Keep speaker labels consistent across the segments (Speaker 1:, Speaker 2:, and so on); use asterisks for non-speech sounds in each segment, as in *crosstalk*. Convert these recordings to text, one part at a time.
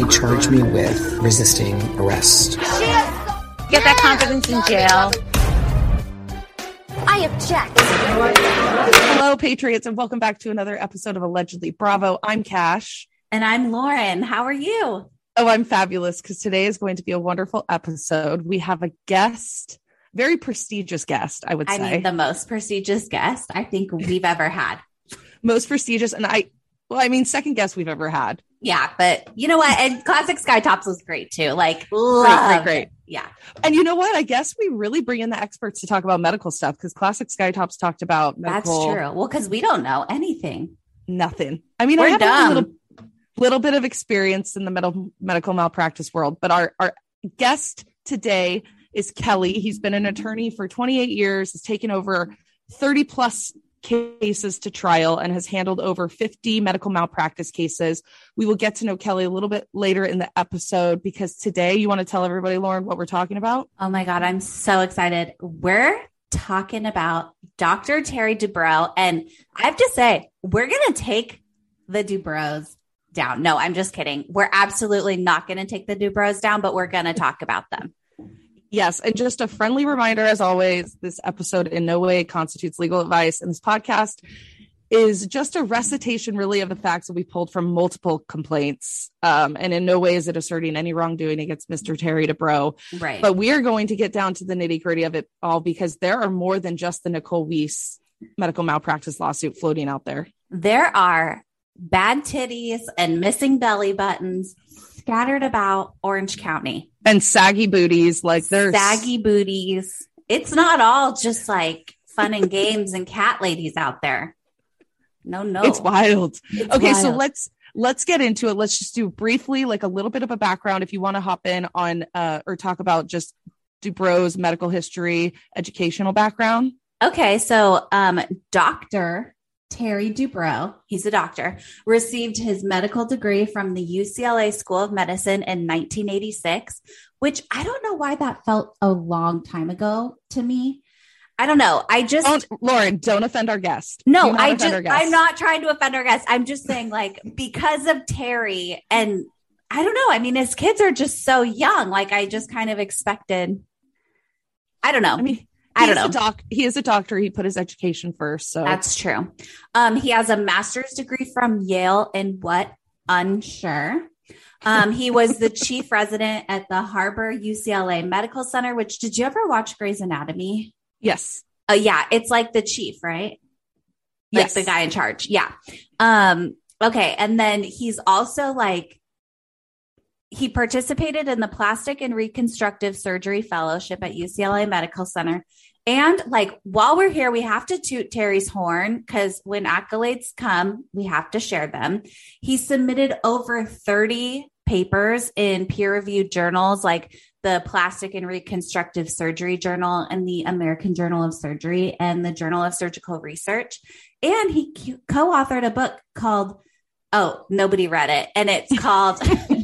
Speaker 1: he charged me with resisting arrest.
Speaker 2: Get that confidence in jail.
Speaker 3: I object.
Speaker 4: Hello, Patriots, and welcome back to another episode of Allegedly Bravo. I'm Cash.
Speaker 2: And I'm Lauren. How are you?
Speaker 4: Oh, I'm fabulous because today is going to be a wonderful episode. We have a guest, very prestigious guest, I would
Speaker 2: I
Speaker 4: say.
Speaker 2: mean, the most prestigious guest I think we've ever had.
Speaker 4: Most prestigious. And I, well, I mean, second guest we've ever had.
Speaker 2: Yeah, but you know what? And Classic Skytops was great too. Like,
Speaker 4: Great, great, great.
Speaker 2: Yeah.
Speaker 4: And you know what? I guess we really bring in the experts to talk about medical stuff because Classic Skytops talked about
Speaker 2: That's true. Well, because we don't know anything.
Speaker 4: nothing. I mean, I
Speaker 2: We're
Speaker 4: have a little, little bit of experience in the medical medical malpractice world, but our our guest today is Kelly. He's been an attorney for 28 years, has taken over 30 plus cases to trial and has handled over 50 medical malpractice cases. We will get to know Kelly a little bit later in the episode because today you want to tell everybody, Lauren, what we're talking about?
Speaker 2: Oh my God, I'm so excited. We're talking about Dr. Terry Dubrow. And I have to say, we're going to take the Dubrows down. No, I'm just kidding. We're absolutely not going to take the Dubrows down, but we're going to talk about them.
Speaker 4: Yes. And just a friendly reminder, as always, this episode in no way constitutes legal advice. And this podcast is just a recitation, really, of the facts that we pulled from multiple complaints. Um, and in no way is it asserting any wrongdoing against Mr. Terry Dubrow.
Speaker 2: Right.
Speaker 4: But we are going to get down to the nitty gritty of it all because there are more than just the Nicole Weiss medical malpractice lawsuit floating out there.
Speaker 2: there are bad titties and missing belly buttons scattered about Orange County.
Speaker 4: And saggy booties, like there's
Speaker 2: saggy booties. It's not all just like fun and games and cat ladies out there. No, no.
Speaker 4: It's wild.
Speaker 2: It's
Speaker 4: okay so let's let's get into it let's just do briefly like a little bit of a background if you want to hop in on uh or talk about just dubrow's medical history educational background
Speaker 2: Okay, so um, Dr. Terry Dubrow, he's a doctor, received his medical degree from the UCLA School of Medicine in 1986, which I don't know why that felt a long time ago to me. I don't know. I just
Speaker 4: don't, lauren don't offend our guest
Speaker 2: no, I just I'm not trying to offend our guests. I'm just saying, like, because of Terry and I don't know. I mean, his kids are just so young. Like, I just kind of expected. I don't know.
Speaker 4: i mean
Speaker 2: I don't know.
Speaker 4: doc he is a doctor he put his education first so
Speaker 2: That's true. Um, he has a master's degree from Yale in what? Unsure. Um, he was the *laughs* chief resident at the Harbor UCLA Medical Center. Which did you ever watch Grey's Anatomy?
Speaker 4: yes
Speaker 2: Oh yeah, it's like the chief, right? Like
Speaker 4: Yes.
Speaker 2: the guy in charge. Yeah. Um, okay. And then he's also like he participated in the plastic and reconstructive surgery fellowship at UCLA Medical Center. And like while we're here, we have to toot Terry's horn because when accolades come, we have to share them. He submitted over 30 papers in peer reviewed journals like the Plastic and Reconstructive Surgery Journal and the American Journal of Surgery and the Journal of Surgical Research. And he co authored a book called, oh, nobody read it. And it's called *laughs*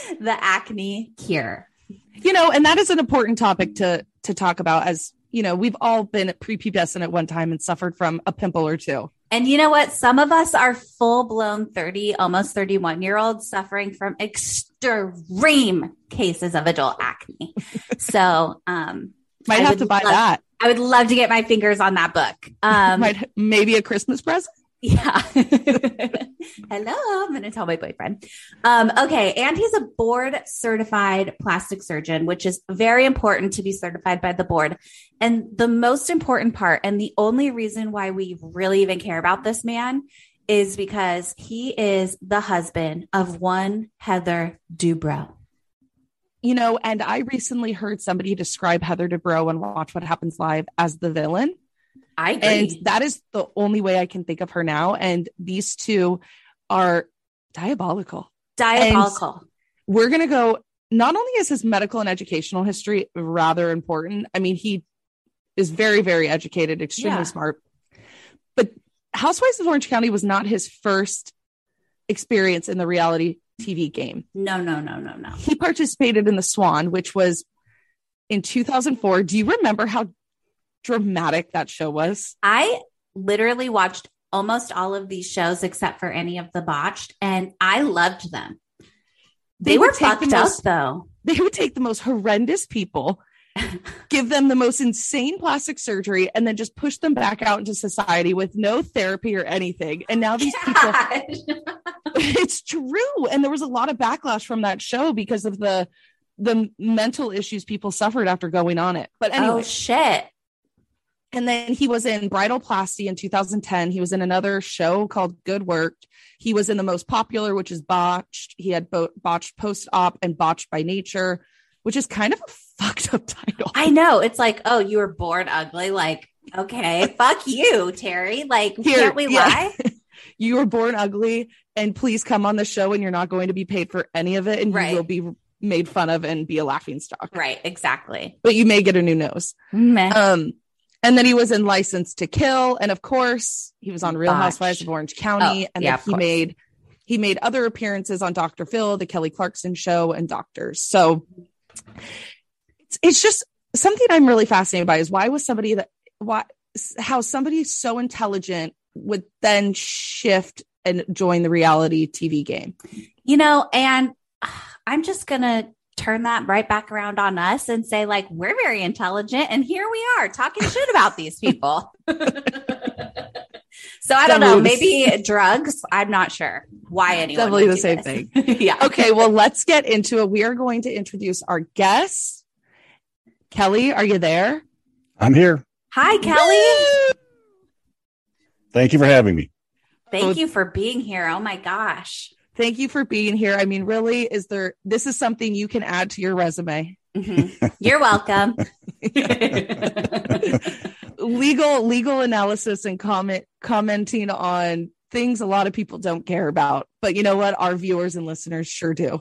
Speaker 2: *laughs* The Acne Cure.
Speaker 4: you know and that is an important topic to to talk about as you know we've all been prepubescent at one time and suffered from a pimple or two
Speaker 2: And you know what? Some of us are full blown 30, almost 31 year olds suffering from extreme cases of adult acne. *laughs* so, um,
Speaker 4: might
Speaker 2: I
Speaker 4: have to buy
Speaker 2: love-
Speaker 4: that
Speaker 2: I would love to get my fingers on that book. Um, *laughs*
Speaker 4: might maybe a christmas present
Speaker 2: Yeah. *laughs* Hello. I'm going to tell my boyfriend. Um, okay. And he's a board certified plastic surgeon, which is very important to be certified by the board. And the most important part, and the only reason why we really even care about this man is because he is the husband of one Heather Dubrow.
Speaker 4: you know, and I recently heard somebody describe Heather Dubrow and Watch What Happens Live as the villain.
Speaker 2: I agree.
Speaker 4: And that is the only way I can think of her now. And these two are diabolical.
Speaker 2: Diabolical.
Speaker 4: We're going to go, not only is his medical and educational history rather important, I mean, he is very, very educated, extremely
Speaker 2: Yeah.
Speaker 4: smart. But Housewives of Orange County was not his first experience in the reality TV game.
Speaker 2: no, no, no, no, no.
Speaker 4: He participated in the Swan, which was in 2004. Do you remember how dramatic that show was?
Speaker 2: I literally watched almost all of these shows except for any of the botched, and I loved them. They, were
Speaker 4: would take
Speaker 2: fucked
Speaker 4: the
Speaker 2: up though. *laughs*
Speaker 4: They would take the most horrendous people, *laughs* give them the most insane plastic surgery, and then just push them back out into society with no therapy or anything. And now these people *laughs* it's true and there was a lot of backlash from that show because of the the mental issues people suffered after going on it but oh, anyway
Speaker 2: Oh shit.
Speaker 4: And then he was in Bridalplasty in 2010 he was in another show called good work he was in the most popular which is botched he had bo- botched post-op and botched by nature which is kind of a *laughs* fucked up title
Speaker 2: I know. It's like, oh, you were born ugly. Like, okay, *laughs* fuck you, Terry. Like,
Speaker 4: Here,
Speaker 2: can't we
Speaker 4: yeah.
Speaker 2: lie? *laughs*
Speaker 4: you were born ugly and please come on the show and you're not going to be paid for any of it and
Speaker 2: Right.
Speaker 4: you will be made fun of and be a laughing stock
Speaker 2: Right, exactly.
Speaker 4: but you may get a new nose. Um, and then he was in License to Kill, and of course, he was on Real. Housewives of Orange County,
Speaker 2: Oh,
Speaker 4: and
Speaker 2: yeah,
Speaker 4: then he
Speaker 2: course.
Speaker 4: made he made other appearances on Dr. Phil, the Kelly Clarkson Show, and Doctors. So it's it's just something I'm really fascinated by is why was somebody that why how somebody so intelligent would then shift and join the reality TV game.
Speaker 2: you know, and uh, I'm just going to turn that right back around on us and say, like, we're very intelligent. And here we are talking shit about these people. *laughs* so I don't know. Maybe drugs. I'm not sure why anyone.
Speaker 4: Definitely the same
Speaker 2: this.
Speaker 4: thing. *laughs*
Speaker 2: yeah.
Speaker 4: Okay, well, let's get into it. We are going to introduce our guests. Kelly, are you there?
Speaker 3: I'm here.
Speaker 2: Hi, Kelly.
Speaker 3: Thank you for having me.
Speaker 2: Thank you for being here. Oh my gosh.
Speaker 4: Thank you for being here. I mean, really, is there this is something you can add to your resume?
Speaker 2: Mhm. You're welcome. *laughs*
Speaker 4: legal legal analysis and comment commenting on things a lot of people don't care about. But you know what? Our viewers and listeners sure do.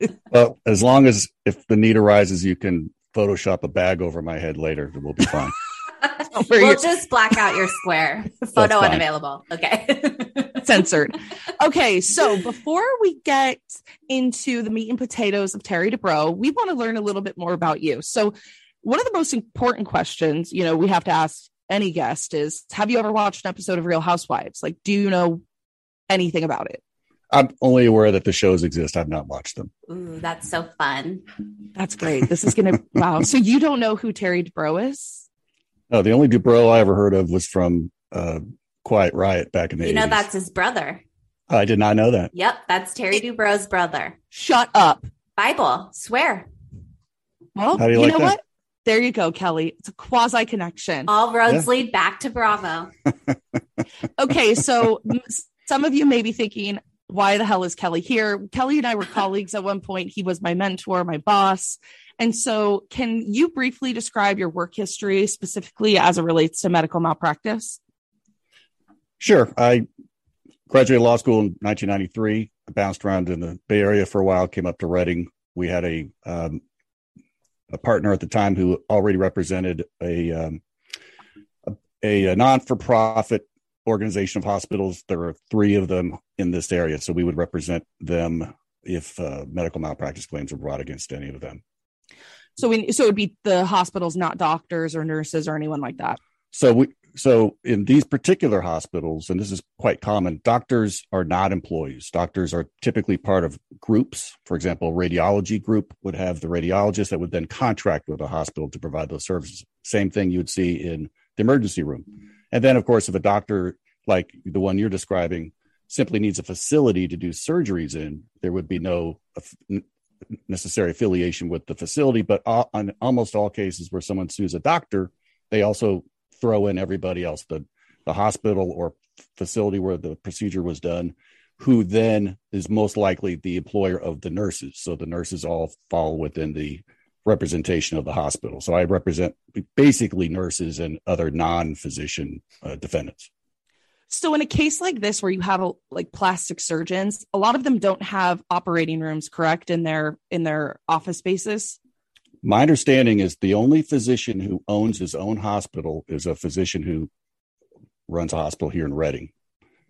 Speaker 4: *laughs*
Speaker 3: Well, as long as if the need arises, you can Photoshop a bag over my head later, we'll be fine. *laughs*
Speaker 4: Where *laughs*
Speaker 2: we'll
Speaker 4: you're
Speaker 2: just black out your square. Photo unavailable. Okay. *laughs*
Speaker 4: censored. Okay, so before we get into the meat and potatoes of Terry Dubrow, we want to learn a little bit more about you. So, one of the most important questions, you know, we have to ask any guest is Have you ever watched an episode of Real Housewives? Like, do you know anything about it?
Speaker 3: I'm only aware that the shows exist. I've not watched them.
Speaker 2: Ooh, that's so fun.
Speaker 4: That's great. This is going to, wow. So, you don't know who Terry Dubrow is?
Speaker 3: No, the only Dubrow I ever heard of was from uh, Quiet Riot back in the
Speaker 2: You know, that's his brother.
Speaker 3: I did not know that.
Speaker 2: Yep. That's Terry Dubrow's brother.
Speaker 4: Shut up.
Speaker 2: Bible. Swear.
Speaker 4: Well,
Speaker 3: How do you
Speaker 4: you,
Speaker 3: like
Speaker 4: know
Speaker 3: that?
Speaker 4: what? There you go, Kelly. It's a quasi connection.
Speaker 2: All roads lead back to Bravo. *laughs*
Speaker 4: okay, so some of you may be thinking, why the hell is Kelly here? Kelly and I were *laughs* colleagues at one point. He was my mentor, my boss. And so, can you briefly describe your work history specifically as it relates to medical malpractice?
Speaker 3: Sure. I graduated law school in 1993. I bounced around in the Bay Area for a while, came up to Redding. We had a um, a partner at the time who already represented a um, a, a non for profit organization of hospitals. There are three of them in this area, so we would represent them if uh, medical malpractice claims were brought against any of them.
Speaker 4: So, we, so it would be the hospitals, not doctors or nurses or anyone like that.
Speaker 3: So we so in these particular hospitals, and this is quite common, doctors are not employees. Doctors are typically part of groups. For example, radiology group would have the radiologist that would then contract with a hospital to provide those services. Same thing you would see in the emergency room. And then, of course, if a doctor like the one you're describing simply needs a facility to do surgeries in, there would be no necessary affiliation with the facility. But on almost all cases where someone sues a doctor, they also throw in everybody else the the hospital or facility where the procedure was done who then is most likely the employer of the nurses so the nurses all fall within the representation of the hospital so i represent basically nurses and other non-physician uh, defendants
Speaker 4: So, in a case like this, where you have a, like plastic surgeons, a lot of them don't have operating rooms, correct, in their in their office spaces.
Speaker 3: my understanding is the only physician who owns his own hospital is a physician who runs a hospital here in Redding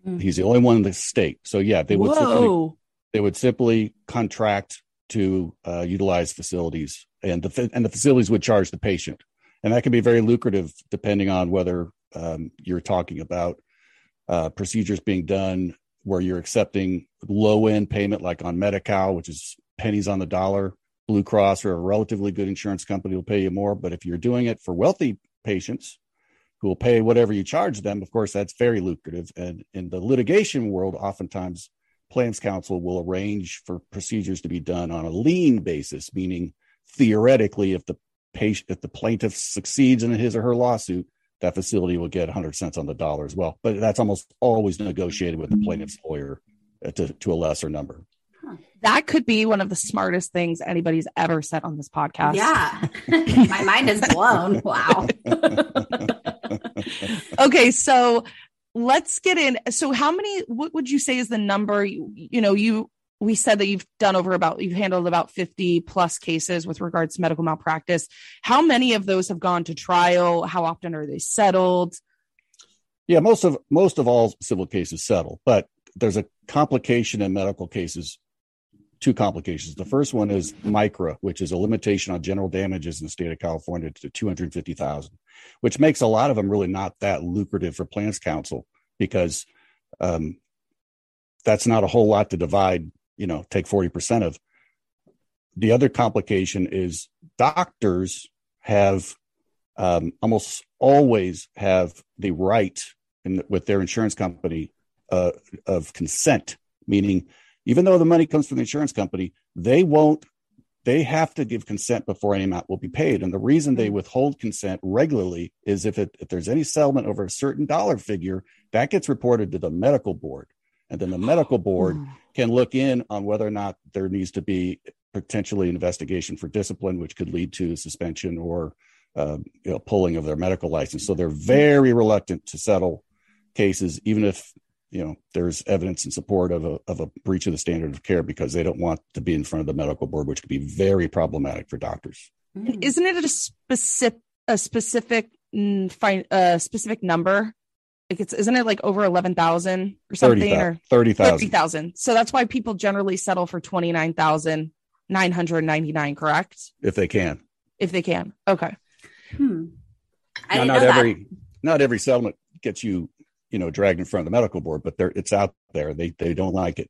Speaker 2: Mm.
Speaker 3: he's the only one in the state so yeah they would simply they would simply contract to uh, utilize facilities, and the and the facilities would charge the patient, and that can be very lucrative depending on whether um, you're talking about uh, procedures being done where you're accepting low end payment, like on Medi-Cal, which is pennies on the dollar. Blue Cross or a relatively good insurance company will pay you more. But if you're doing it for wealthy patients who will pay whatever you charge them, of course, that's very lucrative. And in the litigation world, oftentimes plans counsel will arrange for procedures to be done on a lien basis, meaning theoretically, if the patient, if the plaintiff succeeds in his or her lawsuit, that facility will get 100 cents on the dollar as well. But that's almost always negotiated with the plaintiff's lawyer uh, to, to a lesser number.
Speaker 4: That could be one of the smartest things anybody's ever said on this podcast.
Speaker 2: Yeah. *laughs* My mind is blown. Wow. *laughs*
Speaker 4: okay, so let's get in. So how many what would you say is the number you, you know, you we said that you've done over about you've handled about 50 plus cases with regards to medical malpractice. How many of those have gone to trial? How often are they settled?
Speaker 3: Yeah, most of most of all civil cases settle, but there's a complication in medical cases two complications. The first one is MICRA, which is a limitation on general damages in the state of California to 250,000, which makes a lot of them really not that lucrative for plans counsel because um, that's not a whole lot to divide, you know, take 40% of. The other complication is doctors have um, almost always have the right in, with their insurance company uh, of consent, meaning even though the money comes from the insurance company, they won't, they have to give consent before any amount will be paid. And the reason they withhold consent regularly is if, it, if there's any settlement over a certain dollar figure, that gets reported to the medical board. And then the medical board can look in on whether or not there needs to be potentially investigation for discipline, which could lead to suspension or uh, you know, pulling of their medical license. So they're very reluctant to settle cases, even if you know there's evidence in support of a of a breach of the standard of care because they don't want to be in front of the medical board, which could be very problematic for doctors.
Speaker 4: Isn't it a specific a specific mm, uh, specific number? Like it's isn't it like over eleven thousand or something 30, or
Speaker 3: thirty thousand?
Speaker 4: Thirty thousand. So that's why people generally settle for twenty nine thousand nine hundred ninety nine. Correct?
Speaker 3: If they can.
Speaker 4: If they can. Okay.
Speaker 2: Hmm.
Speaker 3: Now, not every that. not every settlement gets you you know dragged in front of the medical board, but they it's out there. They they don't like it.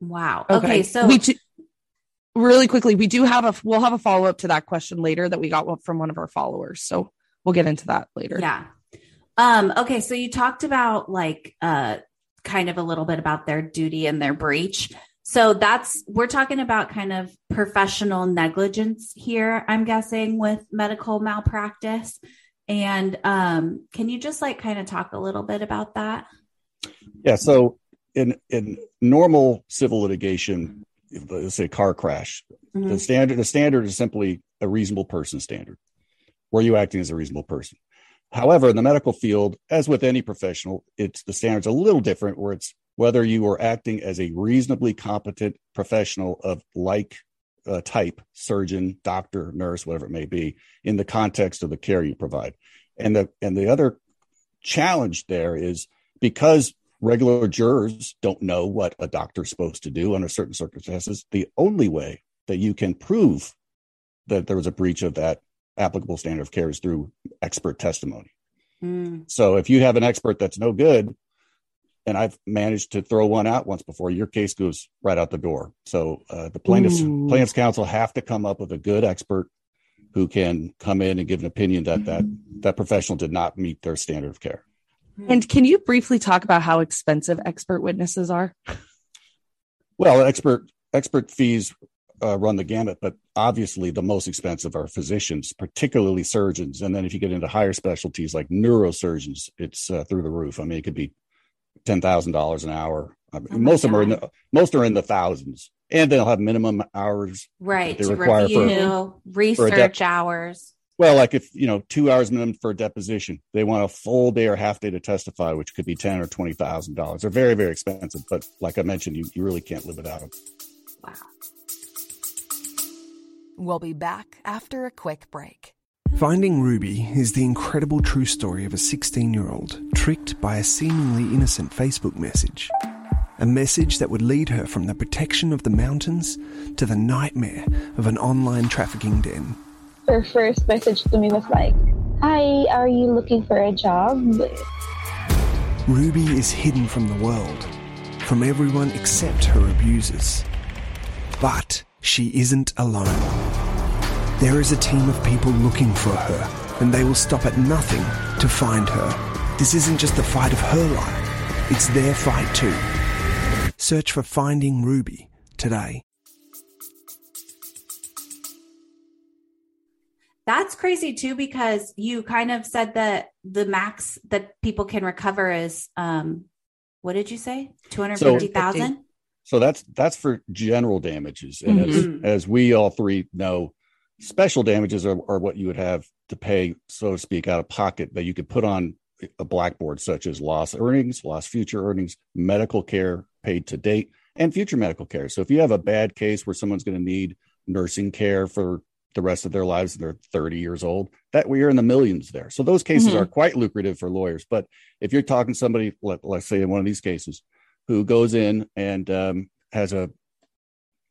Speaker 2: Wow. Okay, okay so
Speaker 4: we t- really quickly we do have a we'll have a follow up to that question later that we got from one of our followers. So we'll get into that later.
Speaker 2: Yeah. Um. Okay. So you talked about like uh kind of a little bit about their duty and their breach. So that's we're talking about kind of professional negligence here, I'm guessing, with medical malpractice. And um, can you just like kind of talk a little bit about that?
Speaker 3: Yeah. So in in normal civil litigation, let's say car crash, mm-hmm. the standard the standard is simply a reasonable person standard. Were you acting as a reasonable person? However, in the medical field, as with any professional, it's the standard's a little different where it's whether you are acting as a reasonably competent professional of like uh, type surgeon doctor nurse whatever it may be in the context of the care you provide. And the and the other challenge there is because regular jurors don't know what a doctor's supposed to do under certain circumstances the only way that you can prove that there was a breach of that applicable standard of care is through expert testimony mm. so if you have an expert that's no good and I've managed to throw one out once before. Your case goes right out the door. So uh, the plaintiffs Ooh. plaintiffs counsel have to come up with a good expert who can come in and give an opinion that that that professional did not meet their standard of care.
Speaker 4: And can you briefly talk about how expensive expert witnesses are?
Speaker 3: Well, expert expert fees uh, run the gamut, but obviously the most expensive are physicians, particularly surgeons. And then if you get into higher specialties like neurosurgeons, it's uh, through the roof. I mean, it could be ten thousand dollars an hour. I mean, oh most of them are in the most are in the thousands, and they'll have minimum hours
Speaker 2: right they require review, for research for hours.
Speaker 3: Well, like if you know two hours minimum for a deposition, they want a full day or half day to testify, which could be ten or twenty thousand dollars. They're very very expensive, but like I mentioned, you you really can't live without them.
Speaker 2: Wow.
Speaker 5: We'll be back after a quick break.
Speaker 6: Finding Ruby is the incredible true story of a 16 year old tricked by a seemingly innocent Facebook message. A message that would lead her from the protection of the mountains to the nightmare of an online trafficking den.
Speaker 7: Her first message to me was like, Hi, are you looking for a job?
Speaker 6: Ruby is hidden from the world, from everyone except her abusers. But she isn't alone. There is a team of people looking for her, and they will stop at nothing to find her. This isn't just the fight of her life, it's their fight too. Search for Finding Ruby today.
Speaker 2: That's crazy too, because you kind of said that the max that people can recover is um what did you say? Two hundred fifty thousand?
Speaker 3: So that's that's for general damages. And
Speaker 2: Mhm.
Speaker 3: as, as we all three know, special damages are, are what you would have to pay, so to speak, out of pocket that you could put on a blackboard, such as lost earnings, lost future earnings, medical care paid to date, and future medical care. So if you have a bad case where someone's going to need nursing care for the rest of their lives, and they're 30 years old, that we are in the millions there. So those cases
Speaker 4: Mhm.
Speaker 3: are quite lucrative for lawyers. But if you're talking to somebody, let, let's say in one of these cases, who goes in and um, has a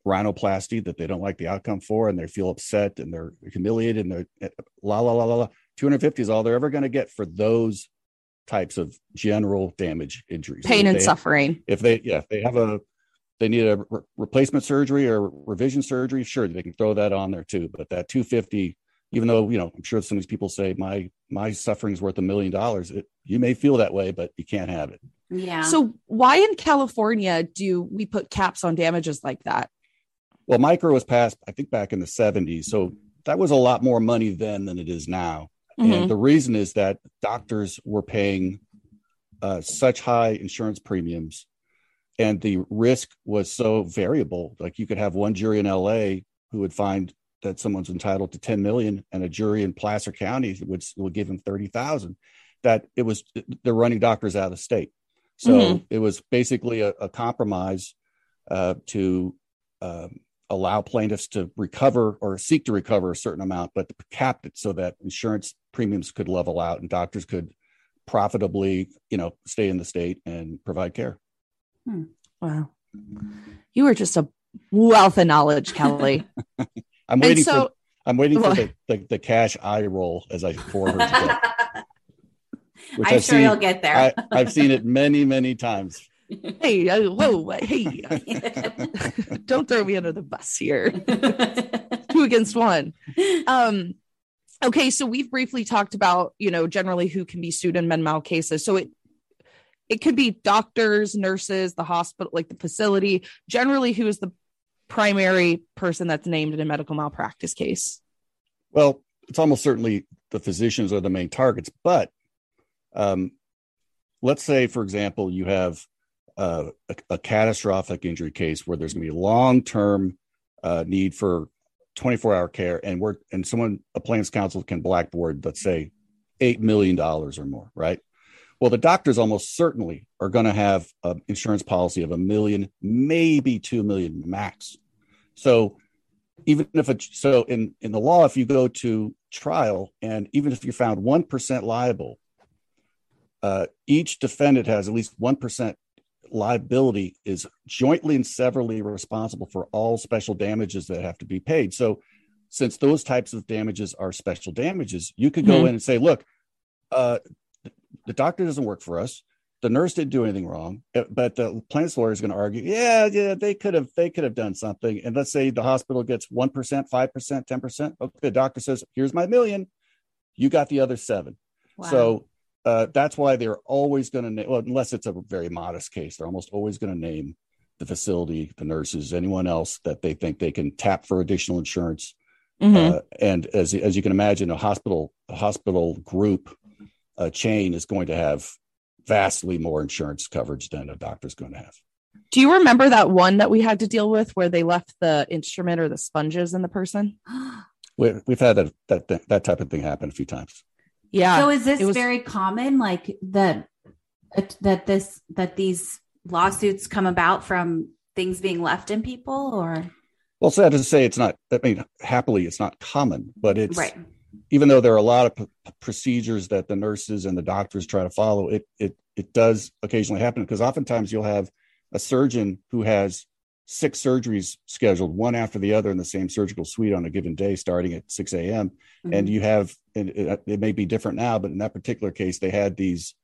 Speaker 3: rhinoplasty that they don't like the outcome for and they feel upset and they're humiliated and they're eh, la la la la la 250 is all they're ever going to get for those types of general damage injuries
Speaker 4: Pain
Speaker 3: If
Speaker 4: and
Speaker 3: they-
Speaker 4: suffering.
Speaker 3: if they yeah if they have a they need a re- replacement surgery or revision surgery sure they can throw that on there too but that 250 even though you know i'm sure some of these people say my my suffering's worth a million dollars it, you may feel that way but you can't have it
Speaker 2: Yeah.
Speaker 4: So why in California do we put caps on damages like that?
Speaker 3: Well, MICRA was passed, I think, back in the 70s. So that was a lot more money then than it is now.
Speaker 4: Mhm.
Speaker 3: And the reason is that doctors were paying uh, such high insurance premiums and the risk was so variable. Like you could have one jury in LA who would find that someone's entitled to 10 million and a jury in Placer County would, would give him 30,000 that it was, they're running doctors out of the state. So
Speaker 4: Mhm.
Speaker 3: it was basically a, a compromise uh, to um, allow plaintiffs to recover or seek to recover a certain amount, but to cap it so that insurance premiums could level out and doctors could profitably, you know, stay in the state and provide care. Hmm.
Speaker 4: Wow. You are just a wealth of knowledge, Kelly. *laughs*
Speaker 3: I'm waiting
Speaker 4: so
Speaker 3: for I'm waiting for the, the, the cash eye roll as I forward. *laughs*
Speaker 2: I'm
Speaker 3: I've
Speaker 2: sure
Speaker 3: seen-
Speaker 2: you'll get there.
Speaker 3: I, I've seen it many, many times.
Speaker 4: Hey, uh, whoa, hey, *laughs* don't throw me under the bus here. *laughs* Two against one. Um, okay, so we've briefly talked about, you know, generally who can be sued in med mal cases. So it it could be doctors, nurses, the hospital, like the facility. Generally, who is the primary person that's named in a medical malpractice case?
Speaker 3: Well, it's almost certainly the physicians are the main targets, but um, let's say, for example, you have a, a catastrophic injury case where there's going to be long term uh, need for 24 hour care, and we're and someone a plaintiff's counsel can blackboard, let's say, eight million dollars or more, right? Well, the doctors almost certainly are going to have an insurance policy of a million, maybe two million max. So even if it so in in the law if you go to trial and even if you're found 1% liable uh, each defendant has at least 1% liability is jointly and severally responsible for all special damages that have to be paid. So since those types of damages are special damages you could go
Speaker 4: Mhm.
Speaker 3: in and say look uh, the doctor doesn't work for us. The nurse didn't do anything wrong uh, but the plaintiff's lawyer is going to argue yeah yeah they could have they could have done something. And let's say the hospital gets 1% 5% 10% okay the doctor says here's my million. You got the other seven.
Speaker 2: Wow.
Speaker 3: so uh, that's why they're always going to name well, unless it's a very modest case they're almost always going to name the facility the nurses anyone else that they think they can tap for additional insurance
Speaker 4: Mhm.
Speaker 3: uh, and as as you can imagine, a hospital a hospital group a chain is going to have vastly more insurance coverage than a doctor's going to have.
Speaker 4: Do you remember that one that we had to deal with where they left the instrument or the sponges in the person? *gasps*
Speaker 3: We, we've had that, that that type of thing happen a few times.
Speaker 4: Yeah.
Speaker 2: so is this
Speaker 4: was-
Speaker 2: very common like that that this that these lawsuits come about from things being left in people or
Speaker 3: Well, sad to say, it's not. I mean, happily, it's not common, but it's
Speaker 2: right
Speaker 3: even though there are a lot of p- procedures that the nurses and the doctors try to follow, it it it does occasionally happen because oftentimes you'll have a surgeon who has six surgeries scheduled, one after the other in the same surgical suite on a given day, starting at 6 a.m. And mm-hmm. you have, and it, it may be different now, but in that particular case, they had these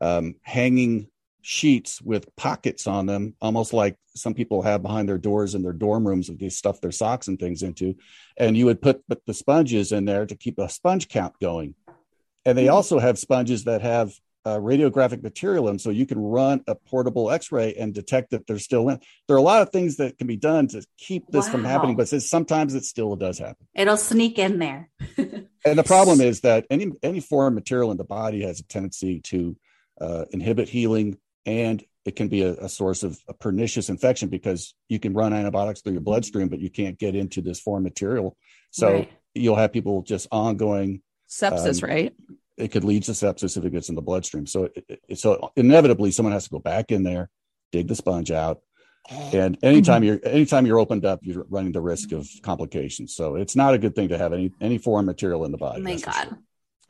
Speaker 3: um, hanging sheets with pockets on them, almost like some people have behind their doors in their dorm rooms that they stuff their socks and things into. And you would put, put the sponges in there to keep a sponge count going. And they mm-hmm. also have sponges that have uh, radiographic material in, so you can run a portable X-ray and detect that they're still in. There are a lot of things that can be done to keep this from happening, but sometimes it still does happen.
Speaker 2: It'll sneak in there. *laughs*
Speaker 3: And the problem *laughs* is that any any foreign material in the body has a tendency to uh, inhibit healing, and it can be a, a source of a pernicious infection because you can run antibiotics through your bloodstream, but you can't get into this foreign material. So
Speaker 2: Right.
Speaker 3: you'll have people just ongoing.
Speaker 4: Sepsis,
Speaker 3: Um,
Speaker 4: right?
Speaker 3: It could lead to sepsis if it gets in the bloodstream. So it, it- so inevitably, someone has to go back in there, dig the sponge out, and anytime you're anytime you're opened up, you're running the risk of complications. So it's not a good thing to have any any foreign material in the
Speaker 2: Oh
Speaker 3: body.
Speaker 2: my God.
Speaker 3: sure.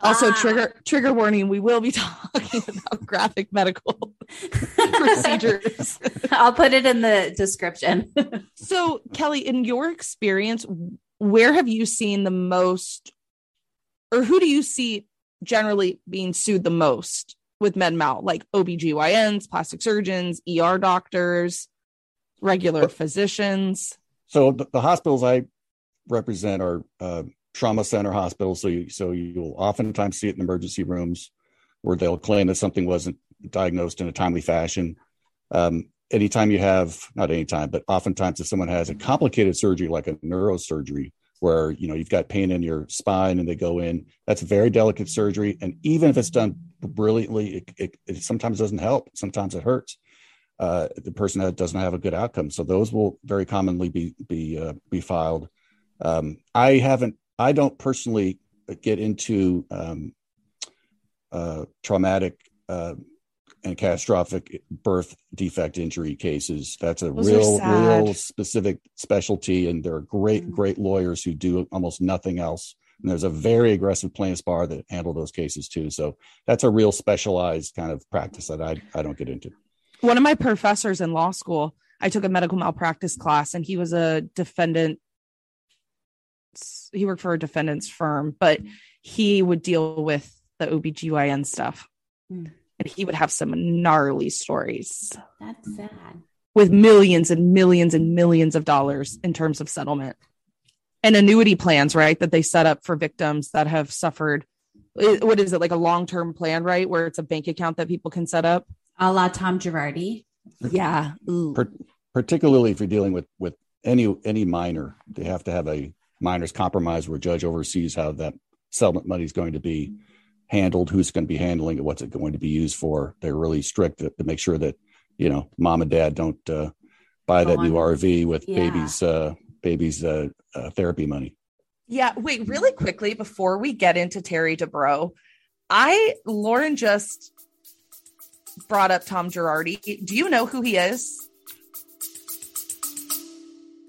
Speaker 4: Also,
Speaker 2: Ah.
Speaker 4: trigger trigger warning: we will be talking *laughs* about graphic medical *laughs* procedures.
Speaker 2: I'll put it in the description. *laughs*
Speaker 4: So, Kelly, in your experience, where have you seen the most, or who do you see generally being sued the most with med mal, like OBGYNs, plastic surgeons, ER doctors, regular physicians?
Speaker 3: So the, the hospitals I represent are uh, trauma center hospitals. So you, so you'll oftentimes see it in emergency rooms where they'll claim that something wasn't diagnosed in a timely fashion. Um, anytime you have, not anytime, but oftentimes if someone has a complicated surgery like a neurosurgery, where you know you've got pain in your spine and they go in, that's very delicate surgery, and even if it's done brilliantly, it, it, it sometimes doesn't help. Sometimes it hurts uh, the person doesn't have a good outcome. So those will very commonly be be uh, be filed. Um, I haven't. I don't personally get into um, uh, traumatic uh, and catastrophic birth defect injury cases. That's a
Speaker 4: Those
Speaker 3: real, real specific specialty, and there are great,
Speaker 2: Mm.
Speaker 3: great lawyers who do almost nothing else. And there's a very aggressive plaintiffs bar that handle those cases too. So that's a real specialized kind of practice that I I don't get into.
Speaker 4: One of my professors in law school, I took a medical malpractice class, and he was a defendant. He worked for a defendant's firm, but he would deal with the OBGYN stuff.
Speaker 2: Hmm.
Speaker 4: And he would have some gnarly stories.
Speaker 2: That's sad.
Speaker 4: with millions and millions and millions of dollars in terms of settlement and annuity plans, right? That they set up for victims that have suffered. What is it like a long term plan, right? Where it's a bank account that people can set up.
Speaker 2: A la Tom Girardi.
Speaker 4: Yeah.
Speaker 3: Per- particularly if you're dealing with with any any minor, they have to have a minor's compromise where a judge oversees how that settlement money is going to be handled, who's going to be handling it, what's it going to be used for. They're really strict to, to make sure that you know mom and dad don't uh, buy that
Speaker 2: Go
Speaker 3: new. RV with
Speaker 2: Yeah.
Speaker 3: baby's uh, baby's uh, uh, therapy money.
Speaker 4: Yeah. Wait, really quickly before we get into Terry Dubrow, I, Lauren just brought up Tom Girardi. Do you know who he is?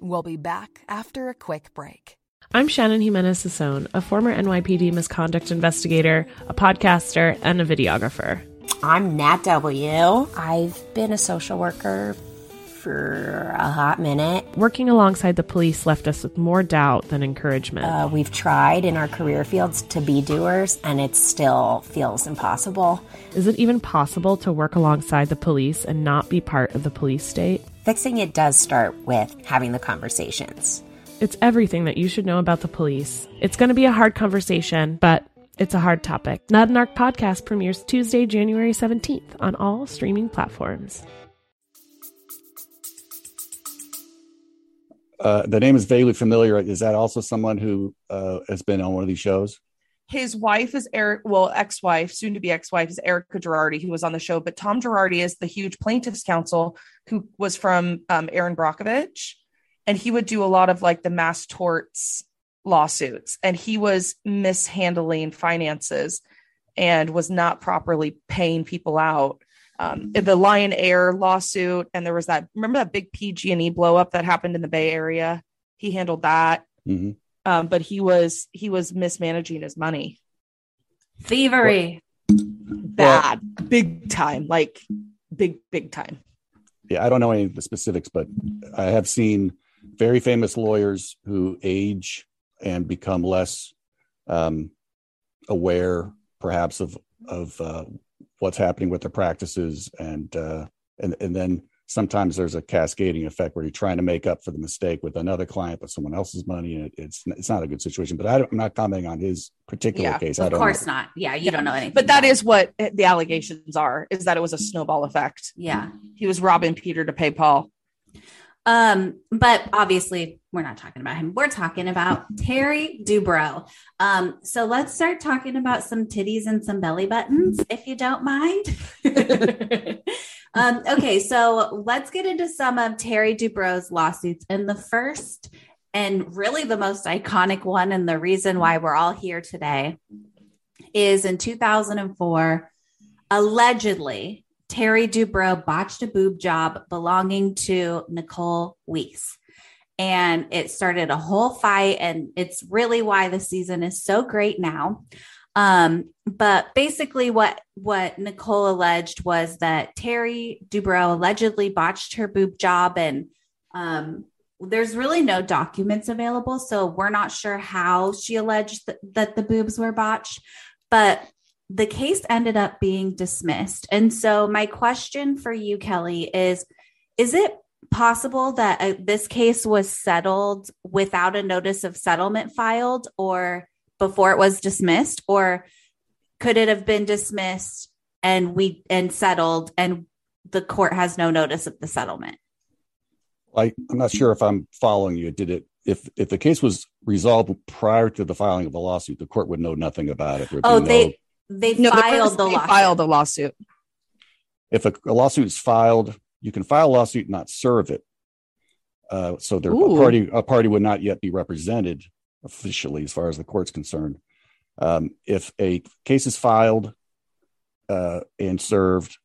Speaker 5: We'll be back after a quick break.
Speaker 8: I'm Shannon Jimenez Sasson, a former NYPD misconduct investigator, a podcaster, and a videographer.
Speaker 9: I'm Nat W. I've been a social worker for a hot minute.
Speaker 8: Working alongside the police left us with more doubt than encouragement.
Speaker 9: Uh, we've tried in our career fields to be doers, and it still feels impossible.
Speaker 8: Is it even possible to work alongside the police and not be part of the police state?
Speaker 9: Fixing it does start with having the conversations.
Speaker 8: It's everything that you should know about the police. It's going to be a hard conversation, but it's a hard topic. Not an Arc podcast premieres Tuesday, January 17th on all streaming platforms.
Speaker 3: Uh, the name is vaguely familiar. Is that also someone who uh, has been on one of these shows?
Speaker 4: His wife is Eric, well, ex wife, soon to be ex wife, is Erika Girardi, who was on the show. But Tom Girardi is the huge plaintiff's counsel who was from um, Erin Brockovich. And he would do a lot of like the mass torts lawsuits. And he was mishandling finances and was not properly paying people out. Um, the Lion Air lawsuit, and there was that. Remember that big PG&E blow up that happened in the Bay Area? He handled that
Speaker 3: hmm
Speaker 4: um, but he was he was mismanaging his money
Speaker 2: Thievery.
Speaker 4: bad big time like big big time
Speaker 3: yeah, I don't know any of the specifics, but I have seen very famous lawyers who age and become less um, aware, perhaps of of uh, what's happening with their practices and uh, and and then sometimes there's a cascading effect where you're trying to make up for the mistake with another client with someone else's money and it, it's it's not a good situation but I am not commenting on his particular
Speaker 4: Yeah,
Speaker 3: case
Speaker 2: Of
Speaker 3: I don't
Speaker 2: course
Speaker 3: know.
Speaker 2: not. Yeah, you don't know anything.
Speaker 4: But that
Speaker 2: about it.
Speaker 4: is what the allegations are: is that it was a snowball effect.
Speaker 2: yeah.
Speaker 4: He was robbing Peter to pay Paul.
Speaker 2: Um, but obviously we're not talking about him. We're talking about Terry Dubrow. Um, so let's start talking about some titties and some belly buttons, if you don't mind. *laughs* um, okay, so let's get into some of Terry Dubrow's lawsuits. And the first and really the most iconic one, and the reason why we're all here today is in 2004, allegedly Terry Dubrow botched a boob job belonging to Nicole Weiss. And it started a whole fight, and it's really why the season is so great now. Um, but basically, what what Nicole alleged was that Terry Dubrow allegedly botched her boob job, and um, there's really no documents available, so we're not sure how she alleged that, that the boobs were botched. But the case ended up being dismissed. And so, my question for you, Kelly, is Is it possible that uh, this case was settled without a notice of settlement filed or before it was dismissed? Or could it have been dismissed and we and settled and the court has no notice of the settlement?
Speaker 3: I, I'm not sure if I'm following you. Did it if if the case was resolved prior to the filing of the lawsuit, the court would know nothing about it. There'd
Speaker 2: Oh,
Speaker 3: no-
Speaker 2: they they
Speaker 4: No,
Speaker 2: filed
Speaker 4: was-
Speaker 2: the lawsuit.
Speaker 4: filed a lawsuit.
Speaker 3: if a, a lawsuit is filed, you can file a lawsuit and not serve it. Uh, so there, a
Speaker 4: Ooh.
Speaker 3: party a party would not yet be represented officially, as far as the court's concerned. Um, if a case is filed uh, and served,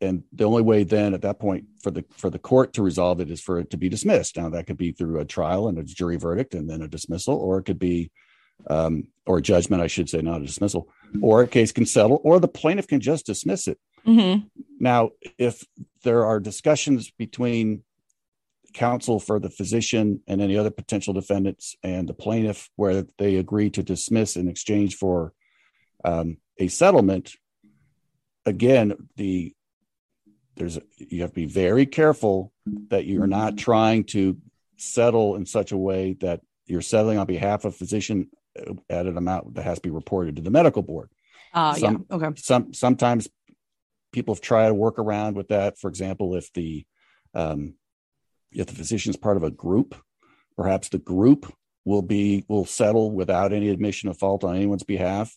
Speaker 3: and the only way then at that point for the for the court to resolve it is for it to be dismissed. Now that could be through a trial and a jury verdict, and then a dismissal, or it could be um, or a judgment, I should say, not a dismissal, or a case can settle, or the plaintiff can just dismiss it.
Speaker 4: Mm-hmm.
Speaker 3: Now, if there are discussions between counsel for the physician and any other potential defendants and the plaintiff where they agree to dismiss in exchange for um, a settlement, again, the there's you have to be very careful that you're not trying to settle in such a way that you're settling on behalf of physician an amount that has to be reported to the medical board
Speaker 4: Uh,
Speaker 3: Some-
Speaker 4: yeah. Okay.
Speaker 3: some sometimes people have tried to work around with that. For example, if the um, if the physician is part of a group, perhaps the group will be will settle without any admission of fault on anyone's behalf.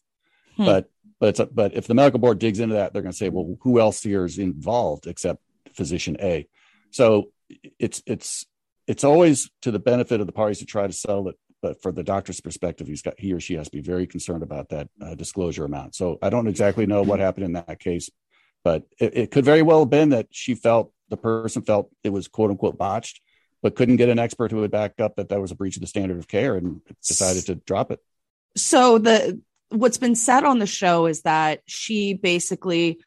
Speaker 4: Hmm.
Speaker 3: But but it's a, but if the medical board digs into that, they're going to say, well, who else here is involved except physician A? So it's it's it's always to the benefit of the parties to try to settle it. But for the doctor's perspective, he's got he or she has to be very concerned about that uh, disclosure amount. So I don't exactly know what happened in that case, but it, it could very well have been that she felt the person felt it was quote unquote botched, but couldn't get an expert who would back up that that was a breach of the standard of care and decided to drop it.
Speaker 4: so the what's been said on the show is that she basically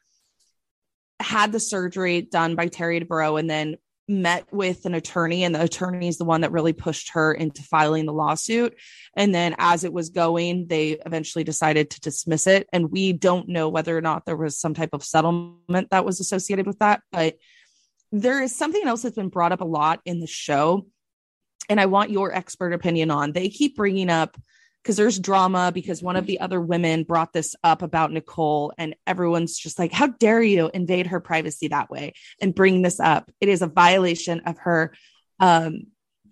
Speaker 4: had the surgery done by Terry Dubrow and then met with an attorney and the attorney is the one that really pushed her into filing the lawsuit. And then as it was going they eventually decided to dismiss it. And we don't know whether or not there was some type of settlement that was associated with that but there is something else that's been brought up a lot in the show. And I want your expert opinion on. They keep bringing up because there's drama because one of the other women brought this up about Nicole and everyone's just like how dare you invade her privacy that way and bring this up? It is a violation of her um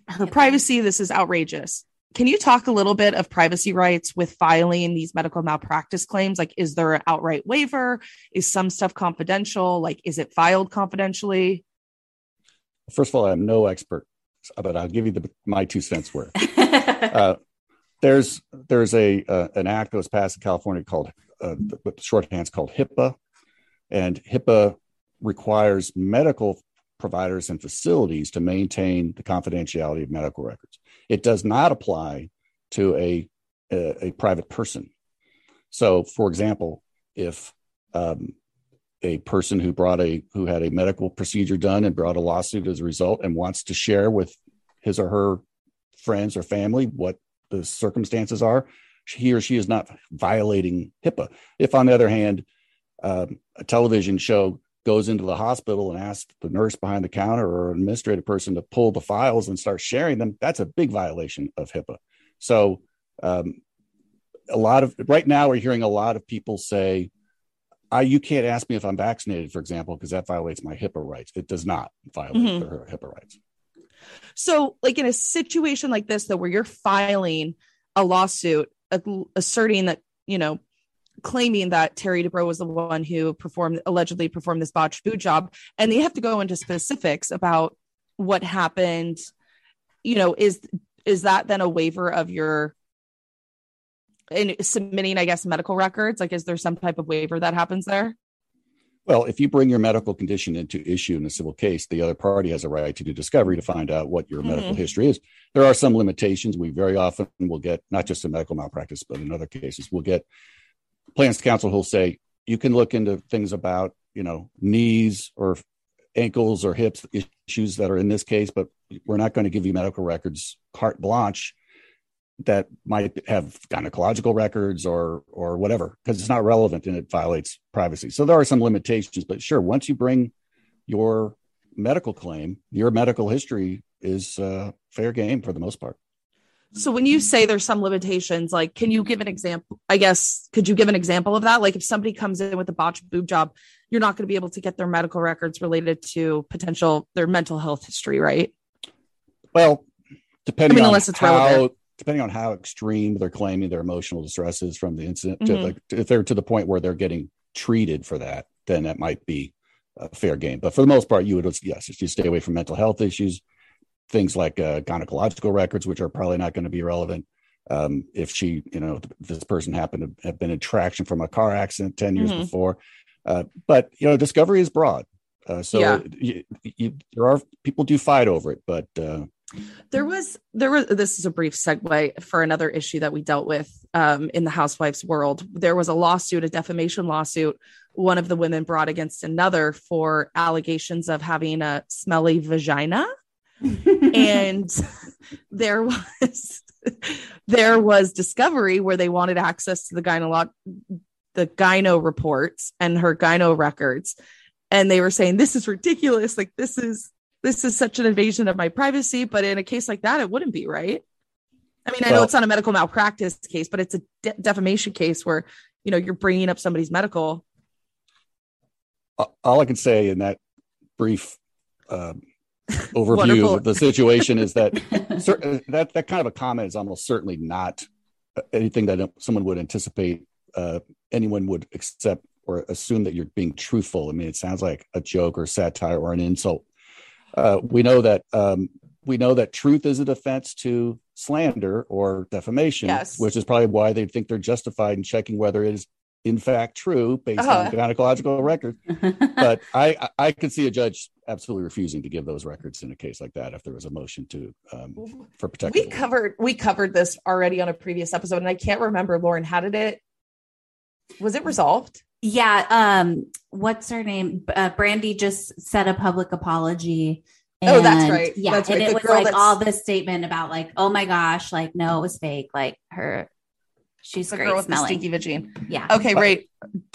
Speaker 4: her privacy. This is outrageous. Can you talk a little bit of privacy rights with filing these medical malpractice claims? Like is there an outright waiver? Is some stuff confidential? Like is it filed confidentially?
Speaker 3: First of all, I'm no expert, but I'll give you the, my two cents worth. *laughs* uh, there's there's a uh, an act that was passed in California called uh, with shorthand's called HIPAA, and HIPAA requires medical providers and facilities to maintain the confidentiality of medical records. It does not apply to a a, a private person. So, for example, if um, a person who brought a who had a medical procedure done and brought a lawsuit as a result and wants to share with his or her friends or family what the circumstances are, he or she is not violating HIPAA. If, on the other hand, um, a television show goes into the hospital and asks the nurse behind the counter or an administrative person to pull the files and start sharing them, that's a big violation of HIPAA. So, um, a lot of right now, we're hearing a lot of people say, I, you can't ask me if I'm vaccinated, for example, because that violates my HIPAA rights. It does not violate
Speaker 4: Mhm.
Speaker 3: their HIPAA rights.
Speaker 4: So, like in a situation like this, though, where you're filing a lawsuit asserting that, you know, claiming that Terry Dubrow was the one who performed, allegedly performed this botched food job, and they have to go into specifics about what happened, you know, is is that then a waiver of your in submitting, I guess, medical records? Like, is there some type of waiver that happens there?
Speaker 3: Well, if you bring your medical condition into issue in a civil case, the other party has a right to do discovery to find out what your medical
Speaker 4: Mhm.
Speaker 3: history is. There are some limitations. We very often will get, not just in medical malpractice, but in other cases, we'll get plans to counsel who'll say, you can look into things about, you know, knees or ankles or hips issues that are in this case, but we're not going to give you medical records carte blanche that might have gynecological records or or whatever because it's not relevant and it violates privacy. So there are some limitations, but sure, once you bring your medical claim, your medical history is uh, fair game for the most part.
Speaker 4: So when you say there's some limitations, like can you give an example? I guess could you give an example of that? Like if somebody comes in with a botched boob job, you're not going to be able to get their medical records related to potential their mental health history, right?
Speaker 3: Well, depending
Speaker 4: I mean,
Speaker 3: on
Speaker 4: unless it's
Speaker 3: how
Speaker 4: relevant.
Speaker 3: Depending on how extreme they're claiming their emotional distress is from the incident, to
Speaker 4: Mhm.
Speaker 3: like if they're to the point where they're getting treated for that, then that might be a fair game. But for the most part, you would yes, you stay away from mental health issues, things like uh, gynecological records, which are probably not going to be relevant. Um, if she, you know, this person happened to have been in traction from a car accident 10 years
Speaker 4: Mhm.
Speaker 3: before. Uh, but, you know, discovery is broad. Uh, so
Speaker 4: Yeah.
Speaker 3: you, you, there are people do fight over it, but uh,
Speaker 4: There was there was this is a brief segue for another issue that we dealt with um, in the housewives world. There was a lawsuit, a defamation lawsuit. One of the women brought against another for allegations of having a smelly vagina, *laughs* and there was there was discovery where they wanted access to the gyno the gyno reports and her gyno records, and they were saying this is ridiculous. Like this is this is such an invasion of my privacy. But in a case like that, it wouldn't be right. I mean, I know it's not a medical malpractice case, but it's a de- defamation case where you know you're bringing up somebody's medical.
Speaker 3: all I can say in that brief um, *laughs* overview of the situation is that *laughs* cer- that that kind of a comment is almost certainly not anything that someone would anticipate uh, anyone would accept or assume that you're being truthful. I mean, it sounds like a joke or satire or an insult. Uh, we know that um, we know that truth is a defense to slander or defamation,
Speaker 4: Yes.
Speaker 3: which is probably why they think they're justified in checking whether it is in fact true based
Speaker 4: Uh-huh.
Speaker 3: on gynecological records *laughs* but I I could see a judge absolutely refusing to give those records in a case like that if there was a motion to um, for protection.
Speaker 4: We covered we covered this already on a previous episode, and I can't remember, Lauren, how did it? Was it resolved?
Speaker 2: Yeah. Um, what's her name? Uh, Brandi just said a public apology.
Speaker 4: Oh, that's right.
Speaker 2: Yeah.
Speaker 4: That's
Speaker 2: and
Speaker 4: right.
Speaker 2: it
Speaker 4: The
Speaker 2: was like
Speaker 4: that's-
Speaker 2: all this statement about like, oh my gosh, like no, it was fake. Like her, she's
Speaker 4: The
Speaker 2: great
Speaker 4: girl with the stinky vagine.
Speaker 2: yeah.
Speaker 4: Okay,
Speaker 3: But-
Speaker 4: right.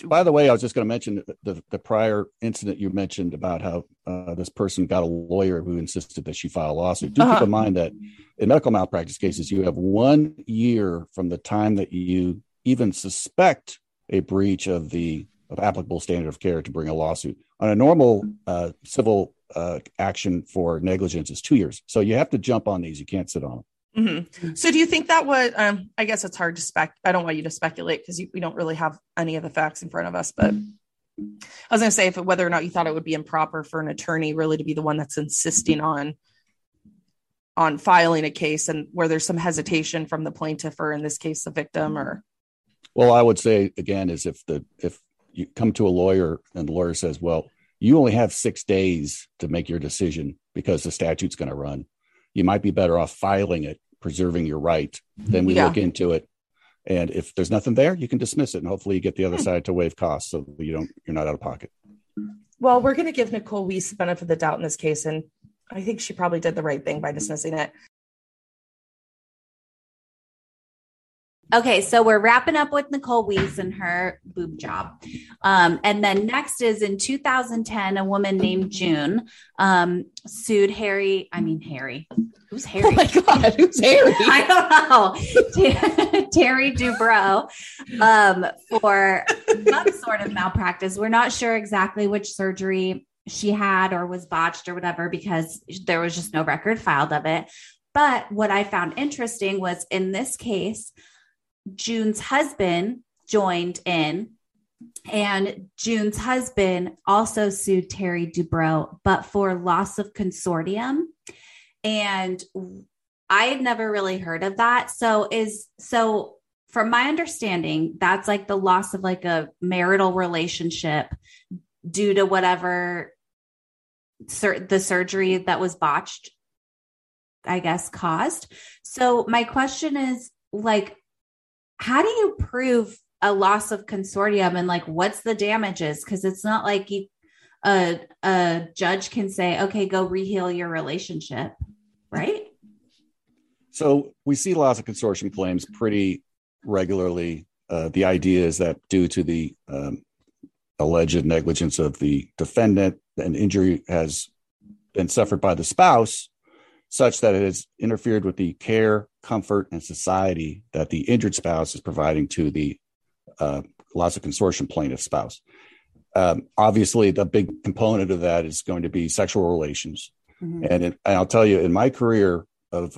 Speaker 3: By the way, I was just going to mention the, the the prior incident you mentioned about how uh, this person got a lawyer who insisted that she file a lawsuit. Do
Speaker 4: Uh-huh.
Speaker 3: keep in mind that in medical malpractice cases, you have one year from the time that you even suspect a breach of the of applicable standard of care to bring a lawsuit. On a normal uh, civil uh, action for negligence is two years. So you have to jump on these. You can't sit on them.
Speaker 4: hmm So, do you think that would? Um, I guess it's hard to spec. I don't want you to speculate because we don't really have any of the facts in front of us. But I was going to say if whether or not you thought it would be improper for an attorney really to be the one that's insisting on on filing a case, and where there's some hesitation from the plaintiff or in this case the victim, or
Speaker 3: Well, I would say again is if the if you come to a lawyer and the lawyer says, "Well, you only have six days to make your decision because the statute's going to run," you might be better off filing it, preserving your right. Then we
Speaker 4: Yeah.
Speaker 3: look into it, and if there's nothing there, you can dismiss it, and hopefully you get the other hmm. side to waive costs so you don't you're not out of pocket.
Speaker 4: Well, we're going to give Nicole Weiss the benefit of the doubt in this case, and I think she probably did the right thing by dismissing it.
Speaker 2: Okay, so we're wrapping up with Nicole Weiss and her boob job. Um, and then next is in 2010, a woman named June um, sued Harry. I mean, Harry. Who's Harry?
Speaker 4: Oh my God, who's Harry? *laughs*
Speaker 2: I don't know. *laughs* Terry Dubrow um, for some sort of malpractice. We're not sure exactly which surgery she had or was botched or whatever because there was just no record filed of it. But what I found interesting was in this case, June's husband joined in, and June's husband also sued Terry Dubrow, but for loss of consortium. And I had never really heard of that. So, is so from my understanding, that's like the loss of like a marital relationship due to whatever sur- the surgery that was botched, I guess, caused. So, my question is like, how do you prove a loss of consortium and like what's the damages? Because it's not like you a a judge can say, okay, go reheal your relationship, right?
Speaker 3: So we see loss of consortium claims pretty regularly. Uh, the idea is that due to the um, alleged negligence of the defendant, an injury has been suffered by the spouse, such that it has interfered with the care, comfort, and society that the injured spouse is providing to the uh, loss of consortium plaintiff spouse. Um, obviously, the big component of that is going to be sexual relations. Mm-hmm. And, it, and I'll tell you, in my career of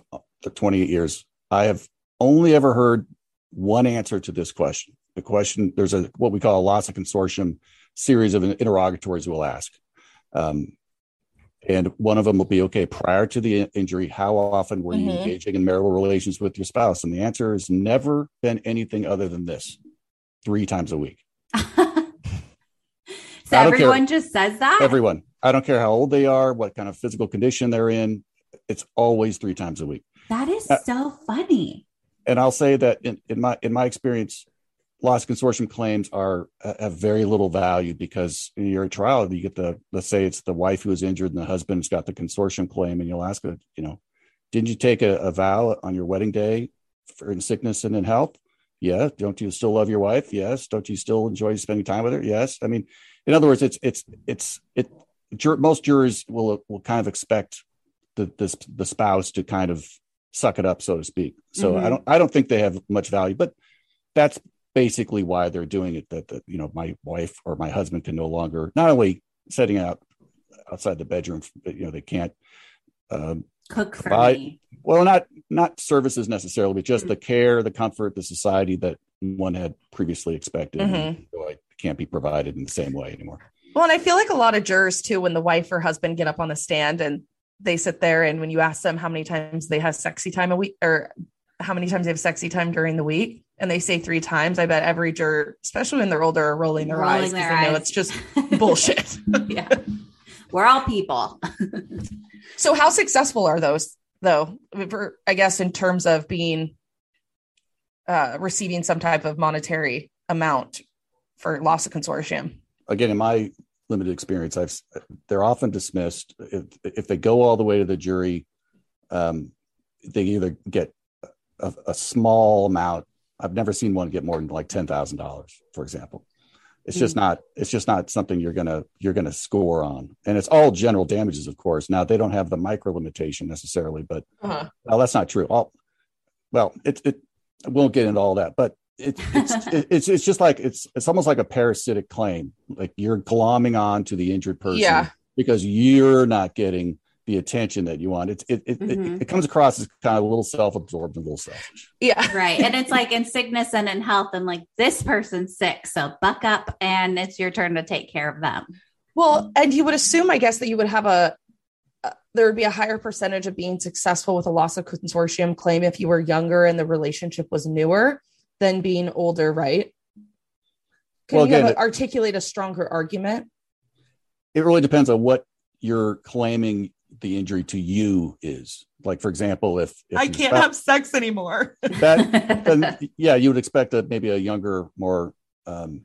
Speaker 3: 28 years, I have only ever heard one answer to this question. The question there's a what we call a loss of consortium series of interrogatories we'll ask. Um, and one of them will be okay prior to the injury how often were you mm-hmm. engaging in marital relations with your spouse? And the answer has never been anything other than this three times a week. *laughs*
Speaker 2: So everyone care. just says that?
Speaker 3: Everyone. I don't care how old they are what kind of physical condition they're in it's always three times a week.
Speaker 2: That is uh, so funny.
Speaker 3: and i'll say that in, in my in my experience loss consortium claims are have very little value because in your trial you get the let's say it's the wife who was injured and the husband's got the consortium claim and you'll ask her you know didn't you take a, a vow on your wedding day for in sickness and in health? Yeah don't you still love your wife? Yes. Don't you still enjoy spending time with her? Yes. I mean in other words it's it's it's it most jurors will will kind of expect the this the spouse to kind of suck it up so to speak. So mm-hmm. i don't i don't think they have much value but that's basically why they're doing it that, that you know my wife or my husband can no longer not only setting out outside the bedroom but you know they can't
Speaker 2: um, cook for provide, me
Speaker 3: well not not services necessarily but just mm-hmm. the care the comfort the society that one had previously expected mm-hmm. so can't be provided in the same way anymore
Speaker 4: well and i feel like a lot of jurors too when the wife or husband get up on the stand and they sit there and when you ask them how many times they have sexy time a week or how many times they have sexy time during the week and they say three times, I bet every juror, especially when they're older, are rolling their rolling eyes because they know it's just *laughs* bullshit. *laughs*
Speaker 2: yeah. We're all people. *laughs*
Speaker 4: so how successful are those though? For, I guess in terms of being uh, receiving some type of monetary amount for loss of consortium.
Speaker 3: Again, in my limited experience, I've they're often dismissed if if they go all the way to the jury. Um, they either get a, a small amount. I've never seen one get more than like ten thousand dollars, for example. It's mm just hmm. not. It's just not something you're gonna you're gonna score on, and it's all general damages, of course. Now they don't have the MICRA limitation necessarily, but uh-huh. well, that's not true. All well, it it I won't get into all that, but it, it's *laughs* it's it's just like it's it's almost like a parasitic claim. Like you're glomming on to the injured person
Speaker 4: yeah.
Speaker 3: because you're not getting the attention that you want. It it it, mm-hmm. it, it comes across as kind of a little self-absorbed and a little selfish.
Speaker 4: Yeah. *laughs*
Speaker 2: Right. And it's like in sickness and in health, and like this person's sick. So buck up and it's your turn to take care of them.
Speaker 4: Well, and you would assume, I guess, that you would have a uh, there would be a higher percentage of being successful with a loss of consortium claim if you were younger and the relationship was newer than being older, right? Can well, you again, a, articulate a stronger argument?
Speaker 3: It really depends on what you're claiming the injury to you is. Like, for example, if, if
Speaker 4: I can't have sex anymore, *laughs*
Speaker 3: that then *laughs* yeah, you would expect a maybe a younger, more um,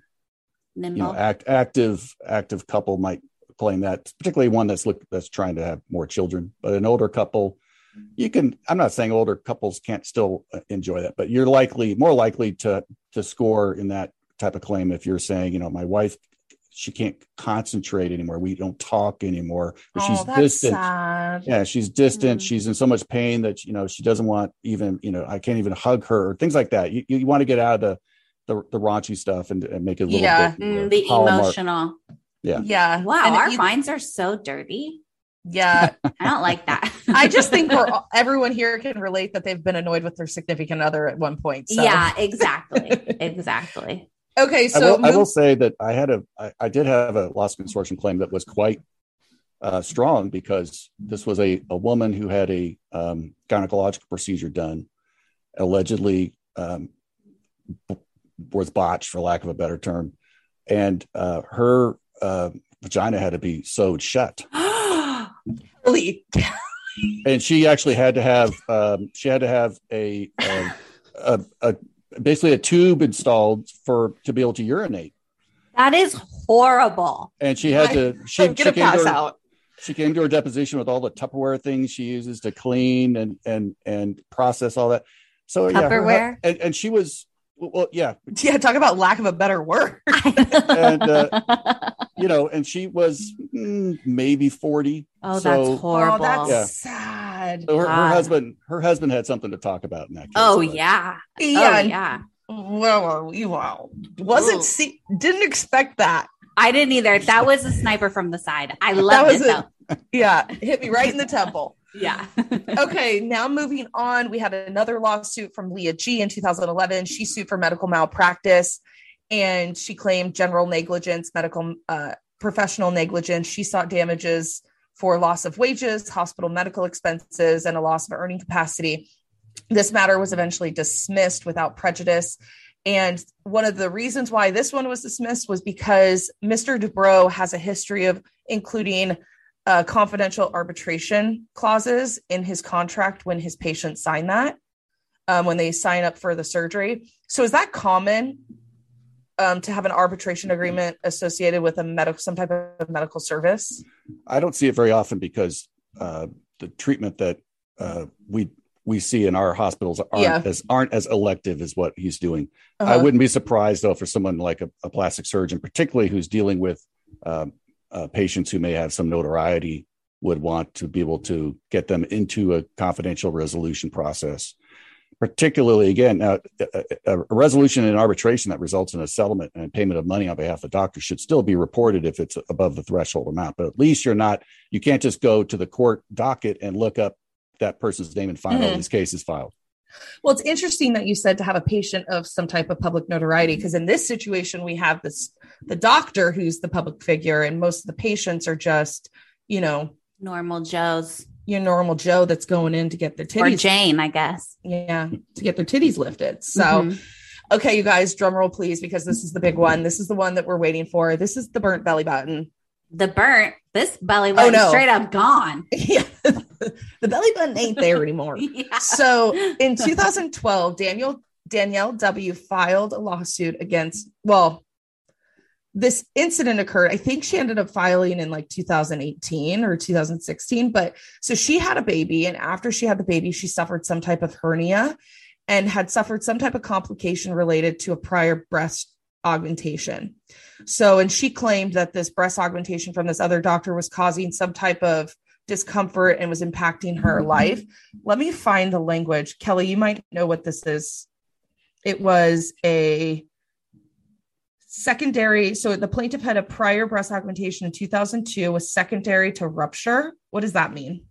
Speaker 3: you know, act, active active couple might claim that, particularly one that's look that's trying to have more children. But an older couple, you can. I'm not saying older couples can't still uh, enjoy that, but you're likely more likely to to score in that type of claim if you're saying, you know, my wife she can't concentrate anymore. We don't talk anymore. Or
Speaker 4: Oh,
Speaker 3: she's
Speaker 4: that's
Speaker 3: distant.
Speaker 4: sad.
Speaker 3: Yeah, she's distant.
Speaker 2: Mhm.
Speaker 3: She's in so much pain that you know she doesn't want even you know I can't even hug her or things like that. You you, want to get out of the the, the raunchy stuff and, and make it a little
Speaker 4: Yeah.
Speaker 3: bit
Speaker 2: Mm, the
Speaker 3: Hallmark.
Speaker 2: emotional.
Speaker 3: Yeah.
Speaker 4: Yeah.
Speaker 2: Wow,
Speaker 4: And
Speaker 2: our
Speaker 4: you-
Speaker 2: minds are so dirty.
Speaker 4: Yeah. *laughs*
Speaker 2: I don't like that.
Speaker 4: I just think we're *laughs* all- everyone here can relate that they've been annoyed with their significant other at one point. So.
Speaker 2: yeah, exactly, *laughs* exactly.
Speaker 4: Okay.
Speaker 3: I
Speaker 4: So
Speaker 3: will, I will say that I had a I, I did have a loss consortium claim that was quite uh, strong because this was a, a woman who had a um, gynecological procedure done, allegedly um, b- was botched for lack of a better term, and uh, her uh, vagina had to be sewed shut, *gasps* and she actually had to have um, she had to have a, a, a, a basically a tube installed for to be able to urinate.
Speaker 2: that is horrible.
Speaker 3: and she had to she,
Speaker 4: I'm
Speaker 3: she came
Speaker 4: pass
Speaker 3: to her,
Speaker 4: out.
Speaker 3: she came to her deposition with all the Tupperware things she uses to clean and and and process all that. So yeah, her
Speaker 2: Tupperware?
Speaker 3: and, and she was well, yeah, *laughs*
Speaker 4: Yeah. Talk about lack of a better word. *laughs*
Speaker 3: And, uh, you know, and she was mm, maybe forty.
Speaker 2: oh,
Speaker 3: so-
Speaker 2: that's horrible.
Speaker 4: Oh, that's
Speaker 3: Yeah.
Speaker 4: sad.
Speaker 3: So her, her husband, her husband had something to talk about in that case.
Speaker 2: oh
Speaker 3: but-
Speaker 2: yeah.
Speaker 4: Yeah.
Speaker 2: Oh
Speaker 4: and-
Speaker 2: yeah.
Speaker 4: Well, you wow. Wasn't
Speaker 2: Ooh.
Speaker 4: see didn't expect that.
Speaker 2: I didn't either. That was a sniper from the side. I loved
Speaker 4: was
Speaker 2: it
Speaker 4: a-
Speaker 2: though. *laughs*
Speaker 4: Yeah, hit me right in the temple.
Speaker 2: Yeah. *laughs*
Speaker 4: Okay, now moving on, we had another lawsuit from Leah G in 2011. She sued for medical malpractice and she claimed general negligence, medical uh, professional negligence. She sought damages for loss of wages, hospital medical expenses, and a loss of earning capacity. This matter was eventually dismissed without prejudice. And one of the reasons why this one was dismissed was because Mr. Dubrow has a history of including uh, confidential arbitration clauses in his contract when his patients sign that, um, when they sign up for the surgery. So is that common um, to have an arbitration agreement associated with a medical, some type of medical service?
Speaker 3: I don't see it very often because uh, the treatment that uh, we we see in our hospitals aren't
Speaker 4: Yeah.
Speaker 3: as aren't as elective as what he's doing. I
Speaker 4: Uh-huh.
Speaker 3: wouldn't be surprised though for someone like a, a plastic surgeon, particularly who's dealing with um, uh, patients who may have some notoriety, would want to be able to get them into a confidential resolution process. Particularly, again, a, resolution in arbitration that results in a settlement and payment of money on behalf of the doctor should still be reported if it's above the threshold amount. But at least you're not, you can't just go to the court docket and look up that person's name and find all
Speaker 4: Mhm.
Speaker 3: these cases filed.
Speaker 4: Well, it's interesting that you said to have a patient of some type of public notoriety because in this situation we have this the doctor who's the public figure, and most of the patients are just you know
Speaker 2: Normal Joes
Speaker 4: your normal Joe that's going in to get their
Speaker 2: or
Speaker 4: titties,
Speaker 2: Jane, I guess.
Speaker 4: yeah, to get their titties lifted. So,
Speaker 2: Mhm.
Speaker 4: okay, you guys, drum roll please because this is the big one. This is the one that we're waiting for. This is the burnt belly button.
Speaker 2: the burnt, this belly button
Speaker 4: no.
Speaker 2: straight up gone. *laughs*
Speaker 4: yeah, *laughs* the belly button ain't there anymore. *laughs*
Speaker 2: Yeah.
Speaker 4: So in 2012, Daniel Danielle W filed a lawsuit against well, this incident occurred. I think she ended up filing in like 2018 or 2016. But so she had a baby, and after she had the baby, she suffered some type of hernia and had suffered some type of complication related to a prior breast augmentation. So, and she claimed that this breast augmentation from this other doctor was causing some type of discomfort and was impacting her life. Let me find the language. Kelly, you might know what this is. It was a secondary. So the plaintiff had a prior breast augmentation in 2002 was secondary to rupture. What does that mean?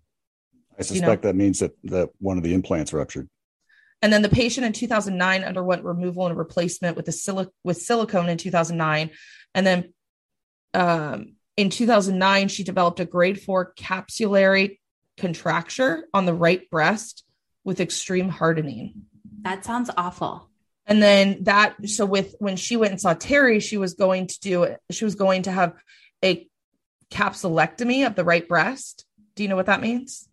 Speaker 3: I
Speaker 4: you know-
Speaker 3: suspect that means that, that one of the implants ruptured.
Speaker 4: And then the patient in 2009 underwent removal and replacement with the silic- with silicone in 2009. And then um, in 2009, she developed a grade four capsular contracture on the right breast with extreme hardening.
Speaker 2: That sounds awful.
Speaker 4: And then that, so with when she went and saw Terry, she was going to do it. She was going to have a capsulectomy of the right breast. Do you know what that means?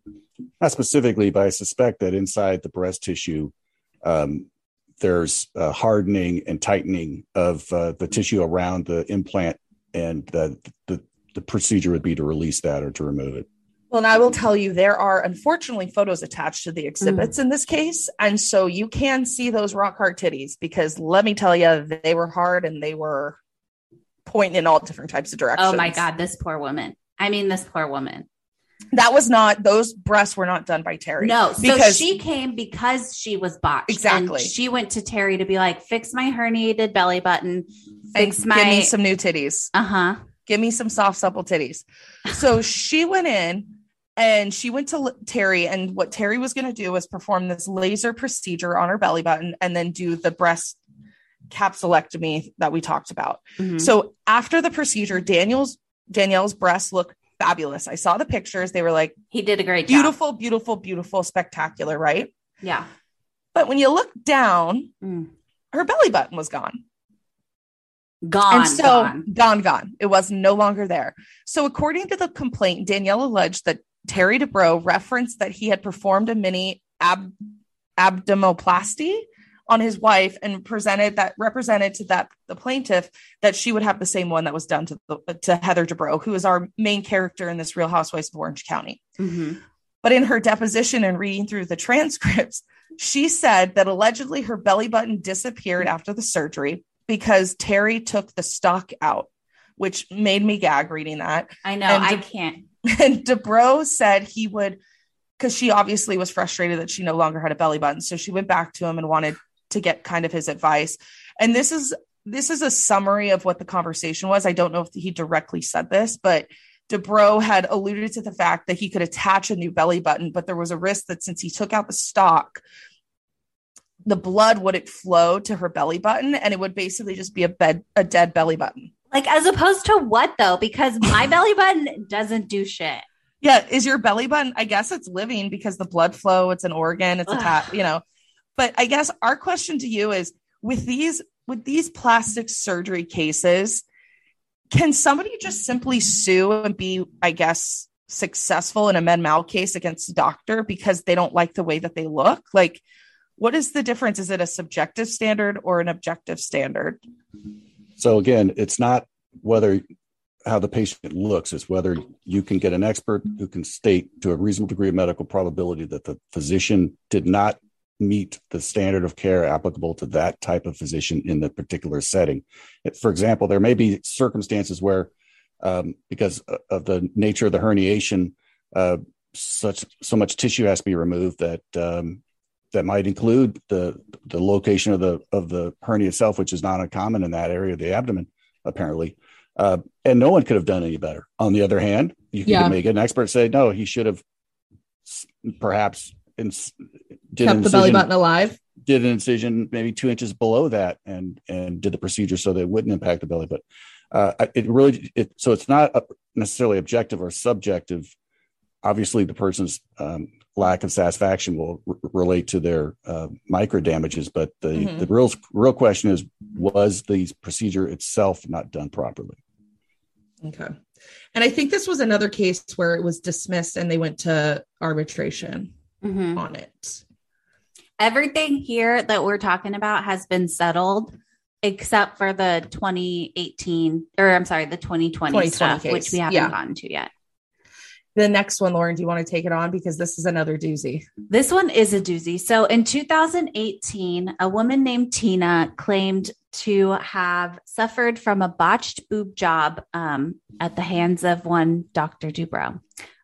Speaker 3: Not specifically, but I suspect that inside the breast tissue, um, there's uh, hardening and tightening of uh, the tissue around the implant, and uh, the the procedure would be to release that or to remove it.
Speaker 4: Well, and I will tell you, there are unfortunately photos attached to the exhibits in this case. And so you can see those rock hard titties because let me tell you, they were hard and they were pointing in all different types of directions.
Speaker 2: Oh my God, this poor woman. I mean, this poor woman.
Speaker 4: That was not, those breasts were not done by Terry.
Speaker 2: No, so
Speaker 4: because
Speaker 2: she came because she was botched.
Speaker 4: Exactly.
Speaker 2: And she went to Terry to be like, fix my herniated belly button,
Speaker 4: and
Speaker 2: fix my.
Speaker 4: give me some new titties.
Speaker 2: uh huh.
Speaker 4: Give me some soft, supple titties. So she went in and she went to Terry, and what Terry was going to do was perform this laser procedure on her belly button and then do the breast capsulectomy that we talked about.
Speaker 2: Mhm.
Speaker 4: So after the procedure, Daniel's Danielle's breasts look fabulous. I saw the pictures; they were like
Speaker 2: He did a great job.
Speaker 4: beautiful, beautiful, beautiful, spectacular, right?
Speaker 2: Yeah.
Speaker 4: But when you look down,
Speaker 2: Mm.
Speaker 4: her belly button was gone.
Speaker 2: Gone.
Speaker 4: and so
Speaker 2: gone.
Speaker 4: gone. gone, It was no longer there. So, according to the complaint, Danielle alleged that Terry Dubrow referenced that he had performed a mini ab- abdominoplasty on his wife and presented that represented to that the plaintiff that she would have the same one that was done to the, to Heather Dubrow, who is our main character in this Real Housewives of Orange County.
Speaker 2: Mhm.
Speaker 4: But in her deposition and reading through the *laughs* transcripts, she said that allegedly her belly button disappeared after the surgery because Terry took the stock out, which made me gag reading that.
Speaker 2: I know.
Speaker 4: And
Speaker 2: I
Speaker 4: De-
Speaker 2: can't. *laughs*
Speaker 4: And Dubrow said he would, because she obviously was frustrated that she no longer had a belly button. So she went back to him and wanted to get kind of his advice. And this is this is a summary of what the conversation was. I don't know if he directly said this, but Dubrow had alluded to the fact that he could attach a new belly button, but there was a risk that since he took out the stock, the blood wouldn't flow to her belly button and it would basically just be a bed a dead belly button.
Speaker 2: Like, as opposed to what though? Because my *laughs* belly button doesn't do shit.
Speaker 4: Yeah, is your belly button? I guess it's living because the blood flow, it's an organ, it's a tap, you know. But I guess our question to you is with these with these plastic surgery cases, can somebody just simply sue and be, I guess, successful in a med mal case against a doctor because they don't like the way that they look? Like, what is the difference? Is it a subjective standard or an objective standard?
Speaker 3: So again, it's not whether how the patient looks, it's whether you can get an expert who can state to a reasonable degree of medical probability that the physician did not meet the standard of care applicable to that type of physician in the particular setting. For example, there may be circumstances where, um, because of the nature of the herniation, uh, such so much tissue has to be removed that um, that might include the the location of the of the hernia itself, which is not uncommon in that area of the abdomen, apparently. Uh, and no one could have done any better. On the other hand, you can
Speaker 4: Yeah.
Speaker 3: make an expert say, no, he should have perhaps ins- did
Speaker 4: Kept
Speaker 3: an
Speaker 4: the belly button alive.
Speaker 3: did an incision maybe two inches below that and and did the procedure so that it wouldn't impact the belly but uh it really it so it's not a- necessarily objective or subjective obviously the person's um, lack of satisfaction will r- relate to their uh, MICRA damages but the
Speaker 4: Mhm.
Speaker 3: the real real question is was the procedure itself not done properly
Speaker 4: Okay. And I think this was another case where it was dismissed and they went to arbitration
Speaker 2: Mhm.
Speaker 4: on it.
Speaker 2: Everything here that we're talking about has been settled except for the 2018 or I'm sorry, the 2020,
Speaker 4: 2020
Speaker 2: stuff,
Speaker 4: case.
Speaker 2: which we haven't
Speaker 4: Yeah.
Speaker 2: gotten to yet.
Speaker 4: The next one, Lauren, do you want to take it on? Because this is another doozy.
Speaker 2: This one is a doozy. So in 2018, a woman named Tina claimed to have suffered from a botched boob job um, at the hands of one Dr. Dubrow,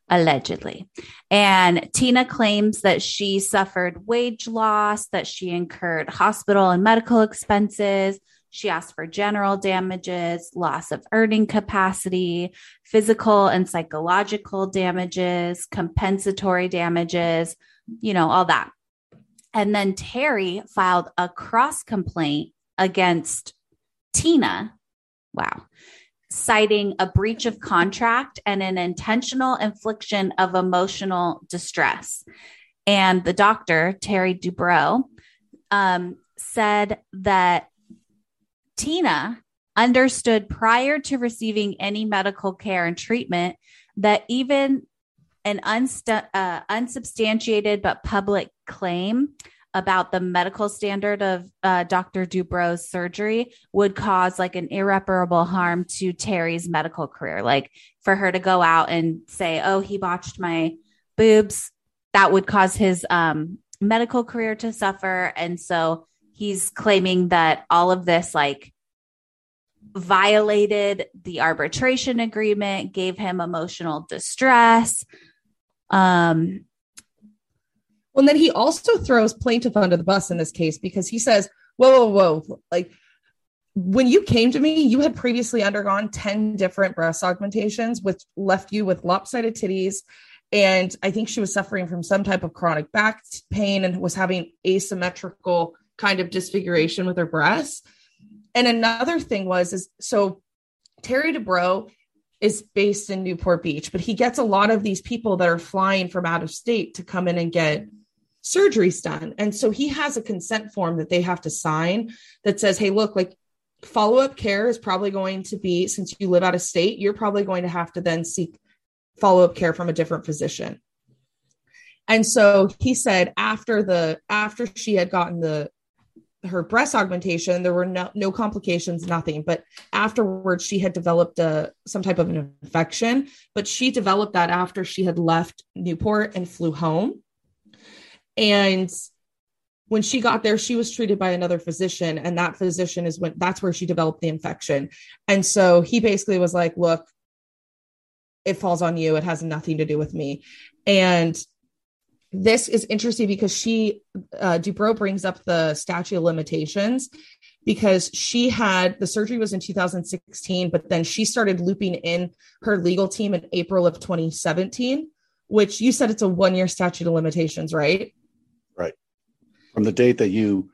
Speaker 2: allegedly. And Tina claims that she suffered wage loss, that she incurred hospital and medical expenses. She asked for general damages, loss of earning capacity, physical and psychological damages, compensatory damages, you know, all that. And then Terry filed a cross complaint against Tina. Wow. Citing a breach of contract and an intentional infliction of emotional distress. And the doctor, Terry Dubrow, um, said that Tina understood prior to receiving any medical care and treatment that even an unstu- uh, unsubstantiated but public claim about the medical standard of uh, Dr. Dubrow's surgery would cause like an irreparable harm to Terry's medical career. Like for her to go out and say, "Oh, he botched my boobs," that would cause his um, medical career to suffer, and so he's claiming that all of this like violated the arbitration agreement, gave him emotional distress. Um,
Speaker 4: well, and then he also throws plaintiff under the bus in this case because he says, whoa, whoa, whoa, like when you came to me, you had previously undergone 10 different breast augmentations, which left you with lopsided titties. And I think she was suffering from some type of chronic back pain and was having asymmetrical kind of disfiguration with her breasts. And another thing was is so Terry Dubrow is based in Newport Beach, but he gets a lot of these people that are flying from out of state to come in and get surgeries done. And so he has a consent form that they have to sign that says, hey, look, like follow up care is probably going to be, since you live out of state, you're probably going to have to then seek follow up care from a different physician. And so he said after the after she had gotten the her breast augmentation there were no, no complications nothing. But afterwards she had developed a some type of an infection but she developed that after she had left newport and flew home. And when she got there she was treated by another physician and that physician is when that's where she developed the infection. And so he basically was like look it falls on you. It has nothing to do with me. And this is interesting because she uh, Dubrow brings up the statute of limitations because she had the surgery was in 2016, but then she started looping in her legal team in April of 2017, which you said it's a one year statute of limitations, right?
Speaker 3: Right. From the date that you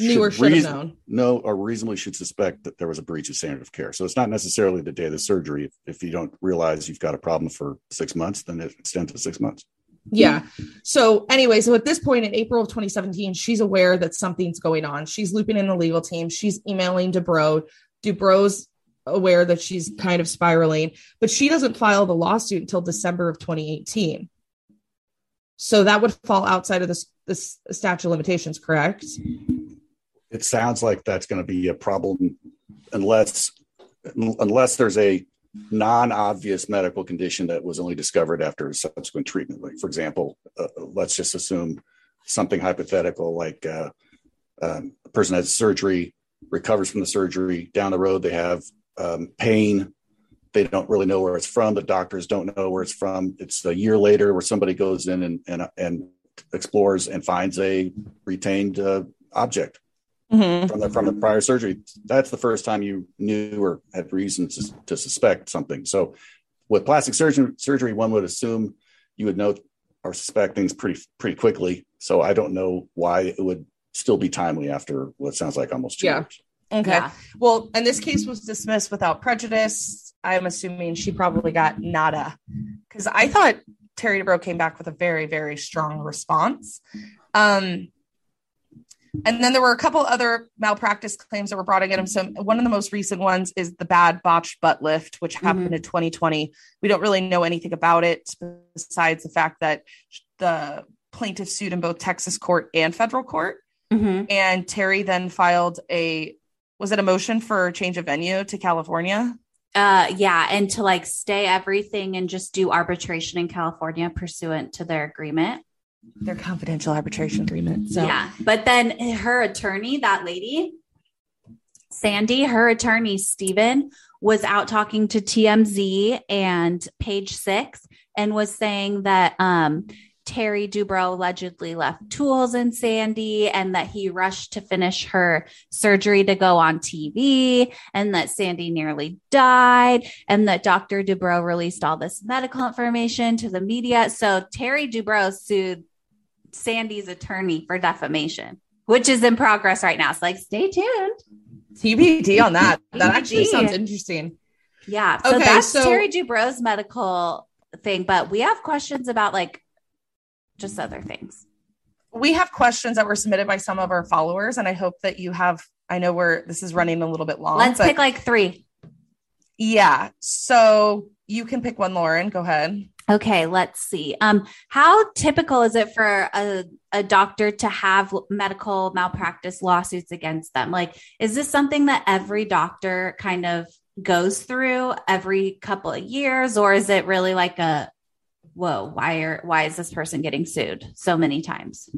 Speaker 4: knew or should reason- have known.
Speaker 3: know or reasonably should suspect that there was a breach of standard of care. So it's not necessarily the day of the surgery. If, if you don't realize you've got a problem for six months, then it extends to six months.
Speaker 4: Yeah. So anyway, so at this point in April of 2017, she's aware that something's going on. She's looping in the legal team. She's emailing Dubrow. Dubrow's aware that she's kind of spiraling, but she doesn't file the lawsuit until December of 2018. So that would fall outside of this this statute of limitations, correct?
Speaker 3: It sounds like that's going to be a problem unless unless there's a non-obvious medical condition that was only discovered after subsequent treatment. Like, for example, uh, let's just assume something hypothetical, like uh, um, a person has surgery, recovers from the surgery. Down the road, they have um, pain. They don't really know where it's from. The doctors don't know where it's from. It's a year later where somebody goes in and and, and explores and finds a retained uh, object mm-hmm. from the from the prior surgery. That's the first time you knew or had reasons to, to suspect something. So, with plastic surgery, surgery, one would assume you would know or suspect things pretty pretty quickly. So, I don't know why it would still be timely after what sounds like almost two
Speaker 4: yeah.
Speaker 3: years.
Speaker 4: Okay. Yeah. Well, and this case was dismissed without prejudice. I'm assuming she probably got nada because I thought Terry Dubrow came back with a very, very strong response. Um, and then there were a couple other malpractice claims that were brought against him. So one of the most recent ones is the bad botched butt lift, which happened mm-hmm. in 2020. We don't really know anything about it besides the fact that the plaintiff sued in both Texas court and federal court. Mm-hmm. And Terry then filed a was it a motion for change of venue to California?
Speaker 2: Uh yeah, and to like stay everything and just do arbitration in California pursuant to their agreement
Speaker 4: their confidential arbitration agreement. So
Speaker 2: yeah, but then her attorney, that lady, Sandy, her attorney Stephen was out talking to TMZ and Page Six and was saying that um, Terry Dubrow allegedly left tools in Sandy and that he rushed to finish her surgery to go on TV and that Sandy nearly died and that Dr. Dubrow released all this medical information to the media. So Terry Dubrow sued Sandy's attorney for defamation, which is in progress right now. So, like, stay tuned.
Speaker 4: TBD on that. That actually sounds interesting.
Speaker 2: Yeah. So okay, that's so- Terry Dubrow's medical thing, but we have questions about like just other things.
Speaker 4: We have questions that were submitted by some of our followers, and I hope that you have. I know we're this is running a little bit long.
Speaker 2: Let's pick like three.
Speaker 4: Yeah. So you can pick one, Lauren. Go ahead.
Speaker 2: Okay, let's see. Um, how typical is it for a, a doctor to have medical malpractice lawsuits against them? Like, is this something that every doctor kind of goes through every couple of years, or is it really like a whoa, why are why is this person getting sued so many times?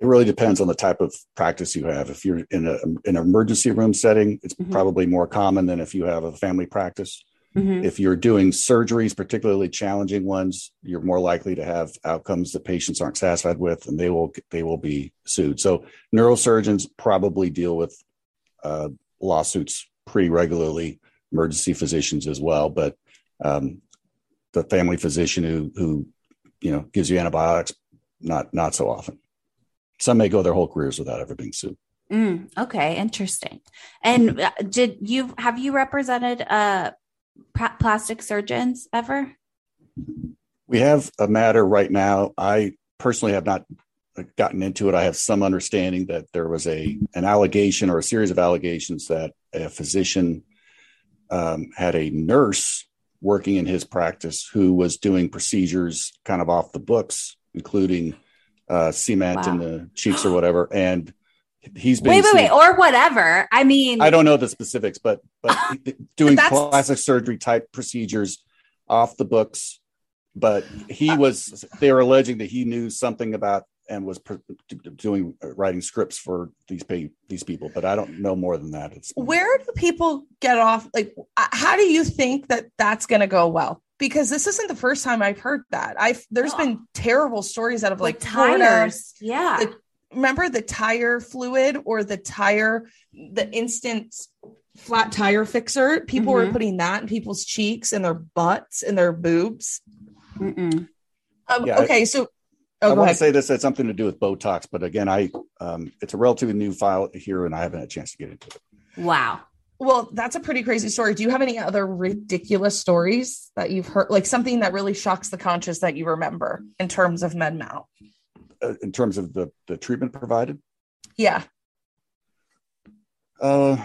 Speaker 3: It really depends on the type of practice you have. If you're in a in an emergency room setting, it's
Speaker 2: Mhm.
Speaker 3: probably more common than if you have a family practice.
Speaker 2: Mhm.
Speaker 3: If you're doing surgeries, particularly challenging ones, you're more likely to have outcomes that patients aren't satisfied with, and they will they will be sued. So neurosurgeons probably deal with uh, lawsuits pretty regularly. Emergency physicians as well, but um, the family physician who who you know gives you antibiotics not not so often. Some may go their whole careers without ever being sued.
Speaker 2: Mm, okay, interesting. And uh, did you have you represented uh plastic surgeons ever?
Speaker 3: We have a matter right now. I personally have not gotten into it. I have some understanding that there was a an allegation or a series of allegations that a physician um, had a nurse working in his practice who was doing procedures kind of off the books, including uh, cement in
Speaker 2: Wow.
Speaker 3: the cheeks or whatever. And he's been
Speaker 2: Wait, wait, wait, or whatever. I mean,
Speaker 3: I don't know the specifics, but but *laughs* doing plastic surgery type procedures off the books. But he was they were alleging that he knew something about and was pr- doing uh, writing scripts for these pay, these people. But I don't know more than that. It's
Speaker 4: Where do people get off? Like, uh, how do you think that that's going to go well? Because this isn't the first time I've heard that. I've there's
Speaker 2: Oh.
Speaker 4: been terrible stories out of like
Speaker 2: like
Speaker 4: Florida.
Speaker 2: tires. Yeah.
Speaker 4: The- Remember the tire fluid or the tire, the instant flat tire fixer? People were
Speaker 2: Mhm.
Speaker 4: putting that in people's cheeks and their butts and their boobs.
Speaker 2: Mm-mm.
Speaker 4: Um,
Speaker 3: Yeah, I-
Speaker 4: okay, so
Speaker 3: I
Speaker 4: oh, go
Speaker 3: want to say this had something to do with Botox, but again, I um, it's a relatively new file here, and I haven't had a chance to get into it.
Speaker 2: Wow.
Speaker 4: Well, that's a pretty crazy story. Do you have any other ridiculous stories that you've heard, like something that really shocks the conscious that you remember in terms of med mal?
Speaker 3: Uh, in terms of the the treatment provided.
Speaker 4: Yeah.
Speaker 3: Uh,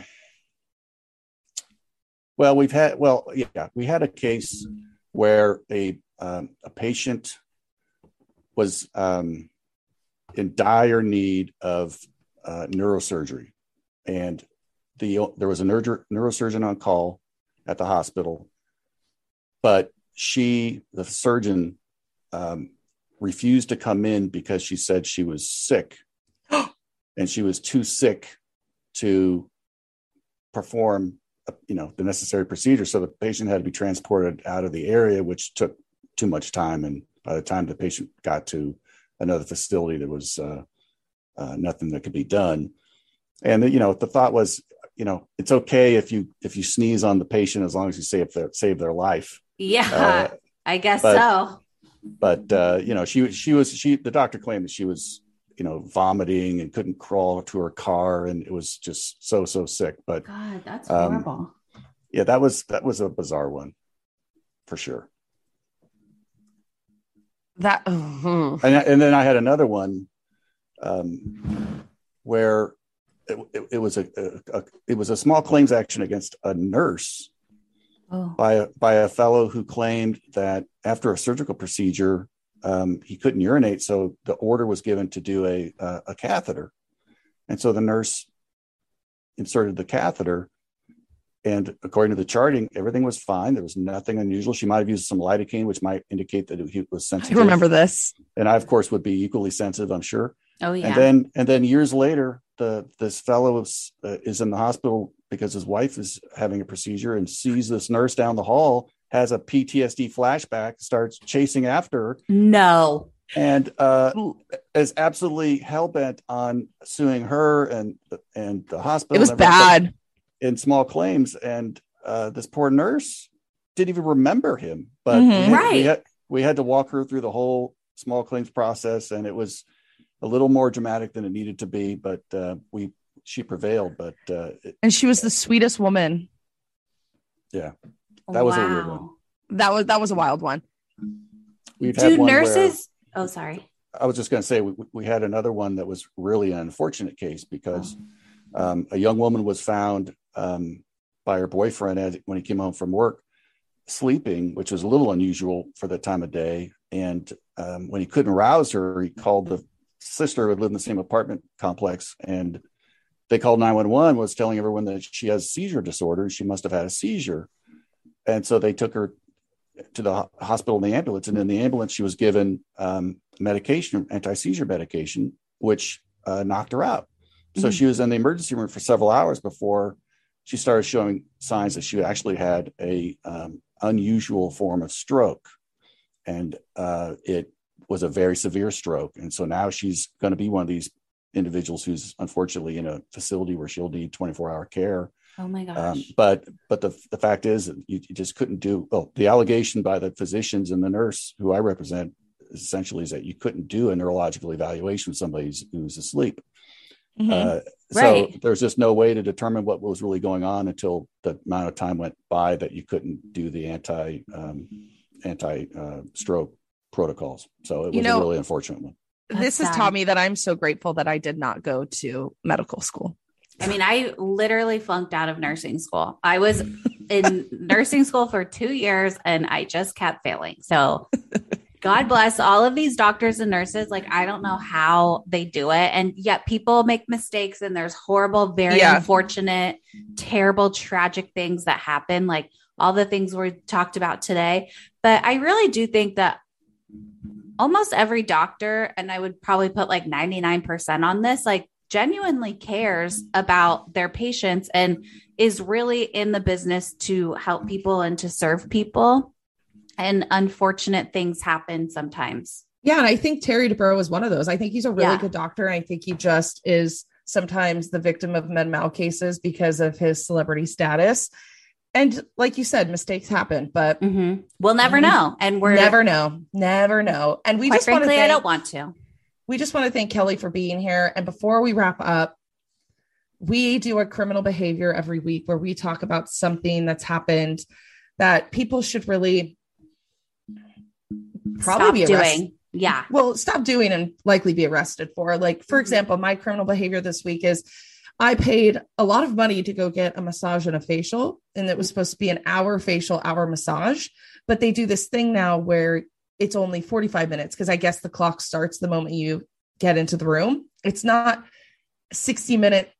Speaker 3: well, we've had well, yeah, we had a case where a um, a patient was um, in dire need of uh, neurosurgery, and the there was a neuro, neurosurgeon on call at the hospital, but she, the surgeon, um, refused to come in because she said she was sick, *gasps* and she was too sick to perform you know the necessary procedure so the patient had to be transported out of the area which took too much time and by the time the patient got to another facility there was uh, uh, nothing that could be done and you know the thought was you know it's okay if you if you sneeze on the patient as long as you save their save their life
Speaker 2: Yeah.
Speaker 3: Uh,
Speaker 2: I guess so.
Speaker 3: But uh, you know she she was she the doctor claimed that she was you know vomiting and couldn't crawl to her car and it was just so so sick but
Speaker 2: God, that's
Speaker 3: Um,
Speaker 2: horrible.
Speaker 3: yeah that was that was a bizarre one for sure
Speaker 4: That, oh,
Speaker 3: and, and then i had another one um, where it, it, it was a, a, a it was a small claims action against a nurse
Speaker 2: Oh.
Speaker 3: by a, by a fellow who claimed that after a surgical procedure um, he couldn't urinate so the order was given to do a, a a catheter. And so the nurse inserted the catheter and according to the charting everything was fine. There was nothing unusual. She might have used some lidocaine which might indicate that he was
Speaker 4: I
Speaker 3: sensitive.
Speaker 4: remember this.
Speaker 3: and i of course would be equally sensitive i'm sure.
Speaker 2: Oh yeah.
Speaker 3: and then and then years later the this fellow is, uh, is in the hospital because his wife is having a procedure and sees this nurse down the hall has a ptsd flashback starts chasing after her
Speaker 2: no.
Speaker 3: and uh, is absolutely hell-bent on suing her and and the hospital
Speaker 4: It was bad.
Speaker 3: in small claims and uh, this poor nurse didn't even remember him but
Speaker 4: Mhm.
Speaker 3: we, had, we,
Speaker 2: Right.
Speaker 3: had, we had to walk her through the whole small claims process and it was a little more dramatic than it needed to be but uh, we she prevailed but uh, it,
Speaker 4: And she was the sweetest woman.
Speaker 3: That was a weird one.
Speaker 4: That was that was a wild one.
Speaker 3: we've
Speaker 2: Do
Speaker 3: had one where-
Speaker 2: nurses? Oh, sorry.
Speaker 3: I was just going to say we, we had another one that was really an unfortunate case because um, a young woman was found um, by her boyfriend as, when he came home from work sleeping, which was a little unusual for that time of day. And um, when he couldn't rouse her, he called the sister who lived in the same apartment complex and they called 911 was telling everyone that she has seizure disorder she must have had a seizure and so they took her to the hospital in the ambulance and in the ambulance she was given um, medication anti-seizure medication which uh, knocked her out so mm-hmm. she was in the emergency room for several hours before she started showing signs that she actually had a um, unusual form of stroke and uh, it was a very severe stroke. And so now she's going to be one of these individuals who's unfortunately in a facility where she'll need 24 hour care.
Speaker 2: Oh my um, gosh.
Speaker 3: Um, but but the, the fact is you, you, just couldn't do well the allegation by the physicians and the nurse who I represent essentially is that you couldn't do a neurological evaluation with somebody who's, who's asleep. Mm-hmm. Uh, right. So there's just no way to determine what was really going on until the amount of time went by that you couldn't do the anti um, anti uh, stroke protocols. So it was you know, a really unfortunate one.
Speaker 4: This has taught me that I'm so grateful that I did not go to medical school.
Speaker 2: I mean, I literally flunked out of nursing school. I was in *laughs* nursing school for two years and I just kept failing. So, God bless all of these doctors and nurses. Like, I don't know how they do it. And yet, people make mistakes and there's horrible, very yeah. unfortunate, terrible, tragic things that happen. Like, all the things we talked about today. But I really do think that almost every doctor, and I would probably put like 99% on this, like genuinely cares about their patients and is really in the business to help people and to serve people. And unfortunate things happen sometimes.
Speaker 4: Yeah. And I think Terry Dubrow is one of those. I think he's a really yeah. good doctor. And I think he just is sometimes the victim of med mal cases because of his celebrity status and like you said, mistakes happen, but
Speaker 2: mm-hmm. we'll never know. And we're
Speaker 4: never know, never know. And we just
Speaker 2: frankly,
Speaker 4: thank,
Speaker 2: I don't want to.
Speaker 4: We just want to thank Kelly for being here. And before we wrap up, we do a criminal behavior every week where we talk about something that's happened that people should really
Speaker 2: probably stop doing. Yeah.
Speaker 4: Well, stop doing and likely be arrested for. Like, for mm-hmm. example, my criminal behavior this week is I paid a lot of money to go get a massage and a facial, and it was supposed to be an hour facial, hour massage. But they do this thing now where it's only 45 minutes because I guess the clock starts the moment you get into the room. It's not 60 minute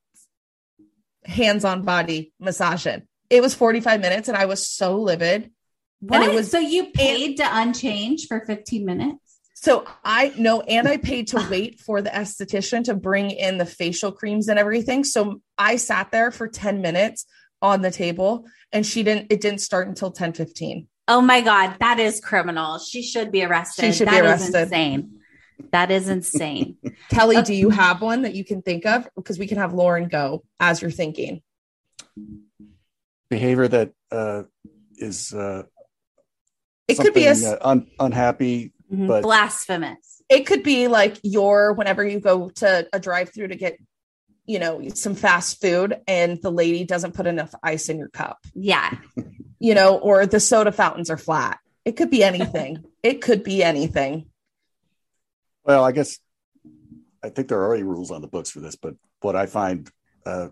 Speaker 4: hands on body massaging. It was 45 minutes and I was so livid.
Speaker 2: What?
Speaker 4: And it was
Speaker 2: so you paid to unchange for 15 minutes?
Speaker 4: So I know, and I paid to wait for the esthetician to bring in the facial creams and everything. So I sat there for 10 minutes on the table and she didn't, it didn't start until 10 15.
Speaker 2: Oh my God, that is criminal. She should be arrested. She should that be arrested. insane. That is insane. *laughs*
Speaker 4: Kelly, do you have one that you can think of? Because we can have Lauren go as you're thinking.
Speaker 3: Behavior that uh, is uh,
Speaker 4: it could be a
Speaker 3: uh, un- unhappy
Speaker 2: mm-hmm. but blasphemous.
Speaker 4: It could be like your whenever you go to a drive-through to get you know some fast food and the lady doesn't put enough ice in your cup.
Speaker 2: Yeah.
Speaker 4: you know, or the soda fountains are flat. It could be anything. *laughs* it could be anything.
Speaker 3: Well, I guess I think there are already rules on the books for this, but what I find uh,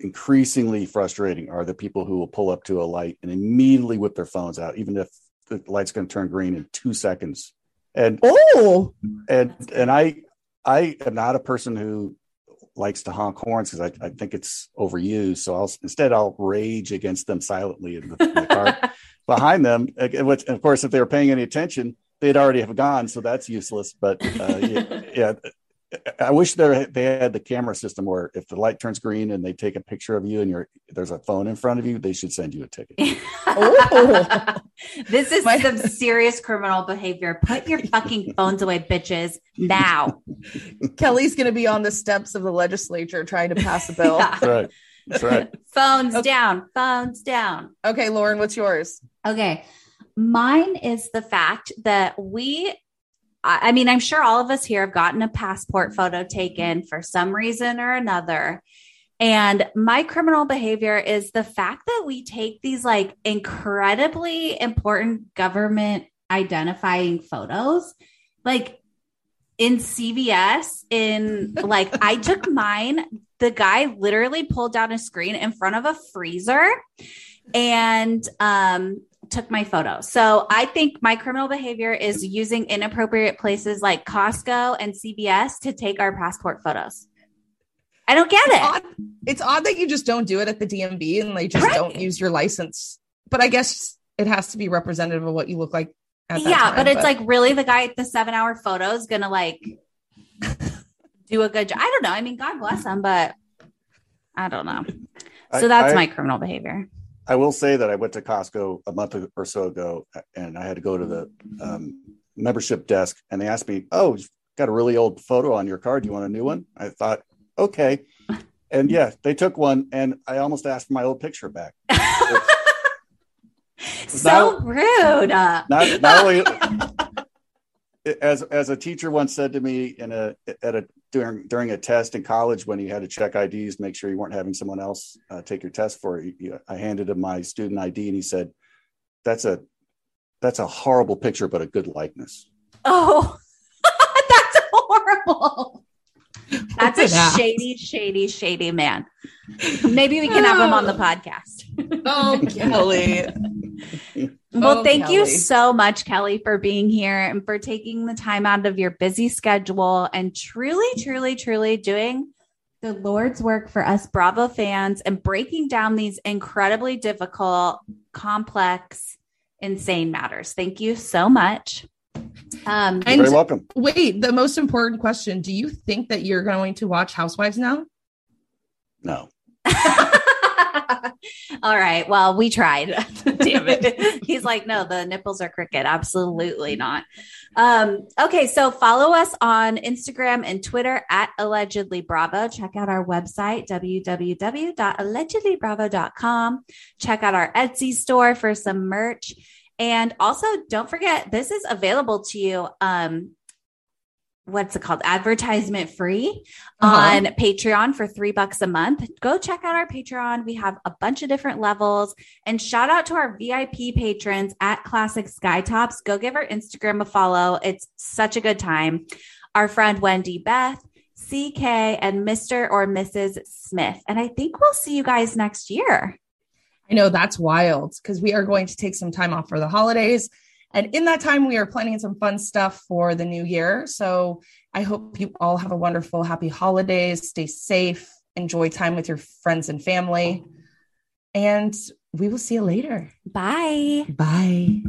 Speaker 3: increasingly frustrating are the people who will pull up to a light and immediately whip their phones out, even if the light's going to turn green in two seconds. And
Speaker 4: oh,
Speaker 3: and and I I am not a person who likes to honk horns because I, I think it's overused. So I'll instead I'll rage against them silently in the, in the car *laughs* behind them. Which, of course, if they were paying any attention, they'd already have gone, so that's useless. But uh, yeah, yeah, I wish there they had the camera system where if the light turns green and they take a picture of you and you're there's a phone in front of you, they should send you a ticket.
Speaker 2: oh. *laughs* This is My- some serious criminal behavior. Put your *laughs* fucking phones away, bitches, now.
Speaker 4: Kelly's going to be on the steps of the legislature trying to pass a *laughs* bill.
Speaker 3: Yeah. That's right. That's right.
Speaker 2: phones okay. down. Phones down.
Speaker 4: Okay, Lauren, what's yours?
Speaker 2: Okay. Mine is the fact that we I mean, I'm sure all of us here have gotten a passport photo taken for some reason or another. And my criminal behavior is the fact that we take these like incredibly important government identifying photos. Like in CVS, in *laughs* like, I took mine, the guy literally pulled down a screen in front of a freezer and um took my photo. So I think my criminal behavior is using inappropriate places like Costco and CVS to take our passport photos. I don't get
Speaker 4: It's
Speaker 2: it.
Speaker 4: odd, it's odd that you just don't do it at the DMV and they just
Speaker 2: Right.
Speaker 4: don't use your license. But I guess it has to be representative of what you look like. At that
Speaker 2: Yeah,
Speaker 4: time,
Speaker 2: but it's like really the guy at the seven hour photo is gonna like *laughs* do a good job. I don't know. I mean, God bless him, but I don't know. So
Speaker 3: I-
Speaker 2: that's
Speaker 3: I-
Speaker 2: my criminal behavior.
Speaker 3: I will say that I went to Costco a month or so ago, and I had to go to the um, membership desk, and they asked me, "Oh, you've got a really old photo on your card. Do you want a new one?" I thought, "Okay," and yeah, they took one, and I almost asked for my old picture back. *laughs*
Speaker 2: So rude. Uh,
Speaker 3: Not not only as as a teacher once said to me in a at a during during a test in college when you had to check IDs, make sure you weren't having someone else uh, take your test for you. you- I handed him my student ID, and he said, "That's a that's a horrible picture, but a good likeness."
Speaker 2: oh, *laughs* that's horrible. That's a
Speaker 4: Look
Speaker 2: shady, shady, shady man. Maybe we can have him on the podcast.
Speaker 4: oh, Kelly. *laughs*
Speaker 2: Well,
Speaker 4: Oh,
Speaker 2: thank you so much, Kelly, for being here and for taking the time out of your busy schedule and truly, truly, truly doing the Lord's work for us Bravo fans and breaking down these incredibly difficult, complex, insane matters. Thank you so much. Um,
Speaker 3: You're very welcome.
Speaker 4: Wait, the most important question: Do you think that you're going to watch Housewives now?
Speaker 3: No, *laughs* *laughs*
Speaker 2: All right. Well, we tried. *laughs* Damn it. He's like, no, the nipples are crooked. Absolutely not. Um, okay. So follow us on Instagram and Twitter at allegedly bravo. Check out our website, www.allegedlybravo.com. Check out our Etsy store for some merch. And also don't forget, this is available to you. Um, what's it called? Advertisement free
Speaker 4: Uh-huh.
Speaker 2: on Patreon for three bucks a month. Go check out our Patreon. We have a bunch of different levels. And shout out to our VIP patrons at Classic Skytops. Go give our Instagram a follow. It's such a good time. Our friend Wendy Beth, CK, and Mr. or Mrs. Smith. And I think we'll see you guys next year.
Speaker 4: I know that's wild because we are going to take some time off for the holidays. And in that time, we are planning some fun stuff for the new year. So I hope you all have a wonderful, happy holidays. Stay safe, enjoy time with your friends and family. And we will see you later.
Speaker 2: Bye.
Speaker 4: Bye.